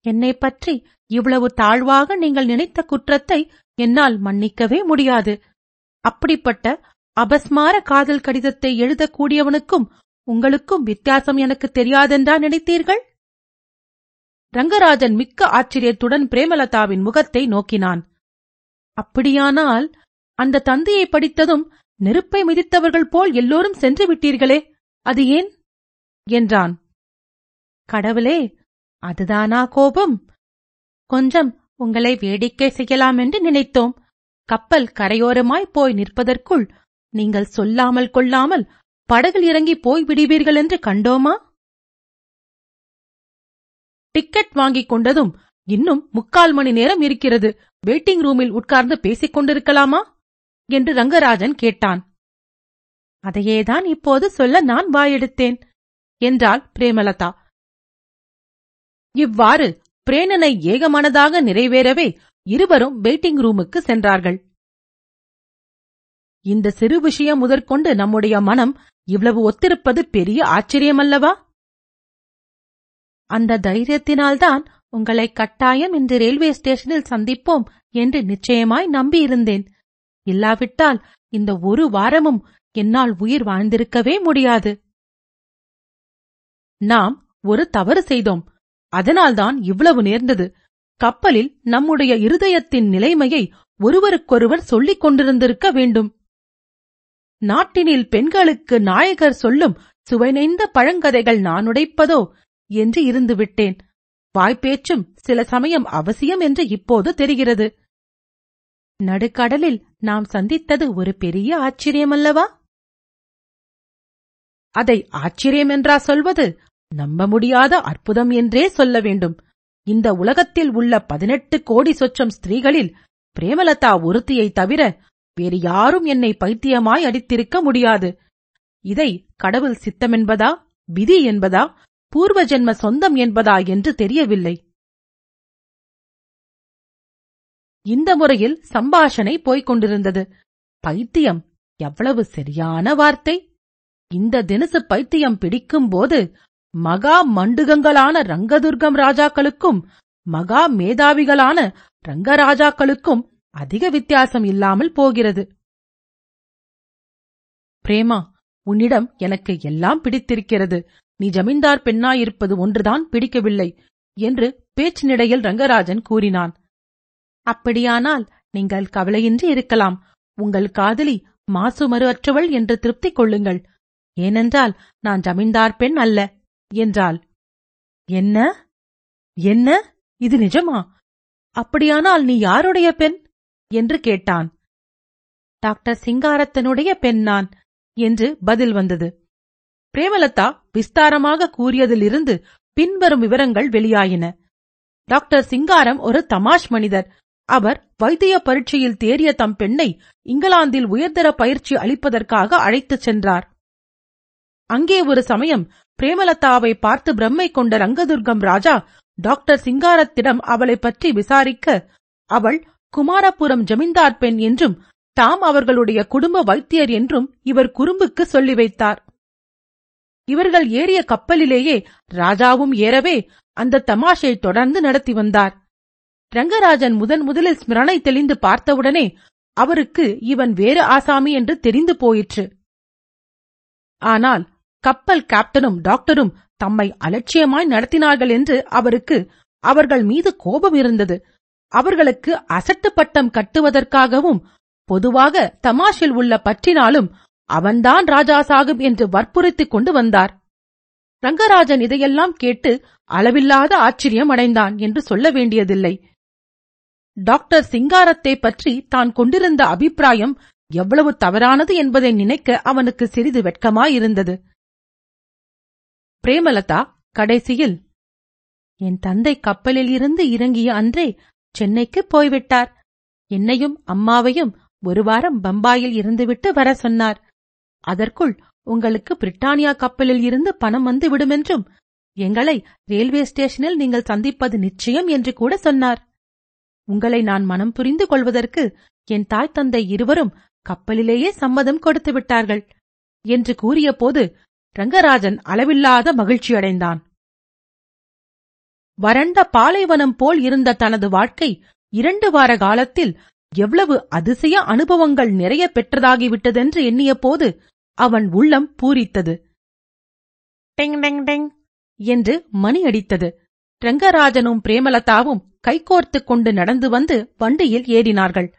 என்னைப் பற்றி இவ்வளவு தாழ்வாக நீங்கள் நினைத்த குற்றத்தை என்னால் மன்னிக்கவே முடியாது. அப்படிப்பட்ட அபஸ்மார காதல் கடிதத்தை எழுதக்கூடியவனுக்கும் உங்களுக்கும் வித்தியாசம் எனக்கு தெரியாதென்றா நினைத்தீர்கள்? ரங்கராஜன் மிக்க ஆச்சரியத்துடன் பிரேமலதாவின் முகத்தை நோக்கினான். அப்படியானால் அந்த தந்தையை படித்ததும் நெருப்பை மிதித்தவர்கள் போல் எல்லோரும் சென்று விட்டீர்களே அது ஏன்? என்றான். கடவுளே அதுதானா கோபம்? கொஞ்சம் உங்களை வேடிக்கை செய்யலாம் என்று நினைத்தோம். கப்பல் கரையோரமாய் போய் நிற்பதற்குள் நீங்கள் சொல்லாமல் கொள்ளாமல் படகில் இறங்கி போய் விடுவீர்கள் என்று கண்டோமா? டிக்கெட் வாங்கிக் கொண்டதும் இன்னும் முக்கால் மணி நேரம் இருக்கிறது. வெயிட்டிங் ரூமில் உட்கார்ந்து பேசிக் கொண்டிருக்கலாமா? என்று ரங்கராஜன் கேட்டான். அதையேதான் இப்போது சொல்ல நான் வாயெடுத்தேன் என்றாள் பிரேமலதா. இவ்வாறு பிரேனனை ஏகமனதாக நிறைவேறவே இருவரும் வெயிட்டிங் ரூமுக்கு சென்றார்கள். இந்த சிறு விஷயம் முதற்கொண்டு நம்முடைய மனம் இவ்வளவு ஒத்திருப்பது பெரிய ஆச்சரியமல்லவா? அந்த தைரியத்தினால்தான் உங்களை கட்டாயம் இன்று ரயில்வே ஸ்டேஷனில் சந்திப்போம் என்று நிச்சயமாய் நம்பியிருந்தேன். இல்லாவிட்டால் இந்த ஒரு வாரமும் என்னால் உயிர் வாழ்ந்திருக்கவே முடியாது. நாம் ஒரு தவறு செய்தோம். அதனால்தான் இவ்வளவு நேர்ந்தது. கப்பலில் நம்முடைய இருதயத்தின் நிலைமையை ஒருவருக்கொருவர் சொல்லிக் கொண்டிருந்திருக்க வேண்டும். நாட்டினில் பெண்களுக்கு நாயகர் சொல்லும் சுவைநைந்த பழங்கதைகள் நான் உடைப்பதோ என்று இருந்து விட்டேன் வாய்ப்பேச்சும் சில சமயம் அவசியம் என்று இப்போது தெரிகிறது. நடுக்கடலில் நாம் சந்தித்தது ஒரு பெரிய ஆச்சரியமல்லவா? அதை ஆச்சரியம் என்றா சொல்வது நம்ப முடியாத அற்புதம் என்றே சொல்ல வேண்டும். இந்த உலகத்தில் உள்ள பதினெட்டு கோடி சொச்சம் ஸ்திரீகளில் பிரேமலதா ஒருத்தியை தவிர வேறு யாரும் என்னை பைத்தியமாய் அடித்திருக்க முடியாது. இதை கடவுள் சித்தமென்பதா விதி என்பதா பூர்வ ஜென்ம சொந்தம் என்பதா என்று தெரியவில்லை. இந்த முறையில் சம்பாஷணை போய்க் கொண்டிருந்தது. பைத்தியம் எவ்வளவு சரியான வார்த்தை. இந்த தினசு பைத்தியம் பிடிக்கும்போது மகா மண்டுகங்களான ரங்கதுர்கம் ராஜாக்களுக்கும் மகா மேதாவிகளான ரங்கராஜாக்களுக்கும் அதிக வித்தியாசம் இல்லாமல் போகிறது. பிரேமா உன்னிடம் எனக்கு எல்லாம் பிடித்திருக்கிறது. நீ ஜமீன்தார் பெண்ணாயிருப்பது ஒன்றுதான் பிடிக்கவில்லை என்று பேச்சினிடையில் ரங்கராஜன் கூறினான். அப்படியானால் நீங்கள் கவலையின்றி இருக்கலாம். உங்கள் காதலி மாசுமறு அற்றவள் என்று திருப்தி கொள்ளுங்கள். ஏனென்றால் நான் ஜமீன்தார் பெண் அல்ல. என்றாள். என்ன? என்ன? இது நிஜமா? அப்படியானால் நீ யாருடைய பெண்? என்று கேட்டான். டாக்டர் சிங்காரத்தனுடைய பெண் நான் என்று பதில் வந்தது. பிரேமலதா விஸ்தாரமாக கூறியதிலிருந்து பின்வரும் விவரங்கள் வெளியாயின. டாக்டர் சிங்காரம் ஒரு தமாஷ் மனிதர். அவர் வைத்திய பரீட்சையில் தேறிய தம் பெண்ணை இங்கிலாந்தில் உயர்தர பயிற்சி அளிப்பதற்காக அழைத்துச் சென்றார். அங்கே ஒரு சமயம் பிரேமலதாவை பார்த்து பிரம்மை கொண்ட ரங்கதுர்கம் ராஜா டாக்டர் சிங்காரத்திடம் அவளை பற்றி விசாரிக்க அவள் குமாரபுரம் ஜமீன்தார் பெண் என்றும் தாம் அவர்களுடைய குடும்ப வைத்தியர் என்றும் இவர் குறும்புக்கு சொல்லி வைத்தார். இவர்கள் ஏறிய கப்பலிலேயே ராஜாவும் ஏறவே அந்த தமாஷை தொடர்ந்து நடத்தி வந்தார். ரங்கராஜன் முதன் முதலில் ஸ்மரணை தெளிந்து பார்த்தவுடனே அவருக்கு இவன் வேறு ஆசாமி என்று தெரிந்து போயிற்று. ஆனால் கப்பல் கேப்டனும் டாக்டரும் தம்மை அலட்சியமாய் நடத்தினார்கள் என்று அவருக்கு அவர்கள் மீது கோபம் இருந்தது. அவர்களுக்கு அசட்டு பட்டம் கட்டுவதற்காகவும் பொதுவாக தமாஷில் உள்ள பற்றினாலும் அவன்தான் ராஜாசாகும் என்று வற்புறுத்திக் கொண்டு வந்தார். ரங்கராஜன் இதையெல்லாம் கேட்டு அளவில்லாத ஆச்சரியம் அடைந்தான் என்று சொல்ல வேண்டியதில்லை. டாக்டர் சிங்காரத்தை பற்றி தான் கொண்டிருந்த அபிப்பிராயம் எவ்வளவு தவறானது என்பதை நினைக்க அவனுக்கு சிறிது வெட்கமாயிருந்தது. பிரேமலதா கடைசியில் என் தந்தை கப்பலில் இருந்து இறங்கிய அன்றே சென்னைக்கு போய்விட்டார். என்னையும் அம்மாவையும் ஒரு வாரம் பம்பாயில் இருந்துவிட்டு வர சொன்னார். அதற்குள் உங்களுக்கு பிரிட்டானியா கப்பலில் இருந்து பணம் வந்து விடுமென்றும் எங்களை ரயில்வே ஸ்டேஷனில் நீங்கள் சந்திப்பது நிச்சயம் என்று கூட சொன்னார். உங்களை நான் மனம் புரிந்து கொள்வதற்கு என் தாய் தந்தை இருவரும் கப்பலிலேயே சம்மதம் கொடுத்து விட்டார்கள் என்று கூறியபோது ரங்கராஜன் அளவில்லாத மகிழ்ச்சியடைந்தான். வறண்ட பாலைவனம் போல் இருந்த தனது வாழ்க்கை இரண்டு வார காலத்தில் எவ்வளவு அதிசய அனுபவங்கள் நிறைய பெற்றதாகிவிட்டதென்று எண்ணிய போது அவன் உள்ளம் பூரித்தது. டெங் டெங் டெங் என்று மணி அடித்தது. ரங்கராஜனும் பிரேமலதாவும் கைகோர்த்துக் கொண்டு நடந்து வந்து வண்டியில் ஏறினார்கள்.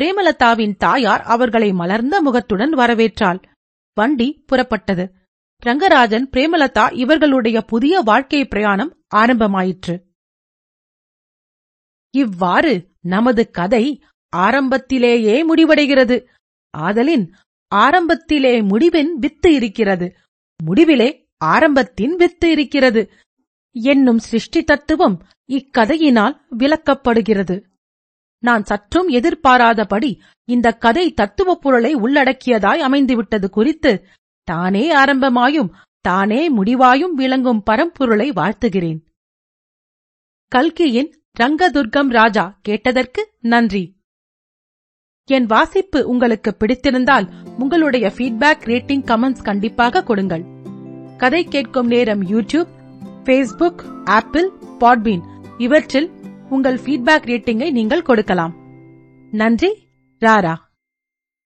பிரேமலதாவின் தாயார் அவர்களை மலர்ந்த முகத்துடன் வரவேற்றாள். வண்டி புறப்பட்டது. ரங்கராஜன் பிரேமலதா இவர்களுடைய புதிய வாழ்க்கை பிரயாணம் ஆரம்பமாயிற்று. இவ்வாறு நமது கதை ஆரம்பத்திலேயே முடிவடைகிறது. ஆதலின் ஆரம்பத்திலே முடிவின் வித்து இருக்கிறது. முடிவிலே ஆரம்பத்தின் வித்து இருக்கிறது. என்னும் சிருஷ்டி தத்துவம் இக்கதையினால் விளக்கப்படுகிறது. நான் சற்றும் எதிர்பாராதபடி இந்த கதை தத்துவப் பொருளை உள்ளடக்கியதாய் அமைந்துவிட்டது குறித்து தானே ஆரம்பமாயும் தானே முடிவாயும் விளங்கும் பரம்பொருளை வாழ்த்துகிறேன். கல்கியின் ரங்கதுர்கம் ராஜா கேட்டதற்கு நன்றி. என் வாசிப்பு உங்களுக்கு பிடித்திருந்தால் உங்களுடைய ஃபீட்பேக் ரேட்டிங் கமெண்ட்ஸ் கண்டிப்பாக கொடுங்கள். கதை கேட்கும் நேரம் யூடியூப் ஃபேஸ்புக் ஆப்பிள் பாட்பீன் இவற்றில் உங்கள் ஃபீட்பேக் ரேட்டிங்கை நீங்கள் கொடுக்கலாம். நன்றி ராரா.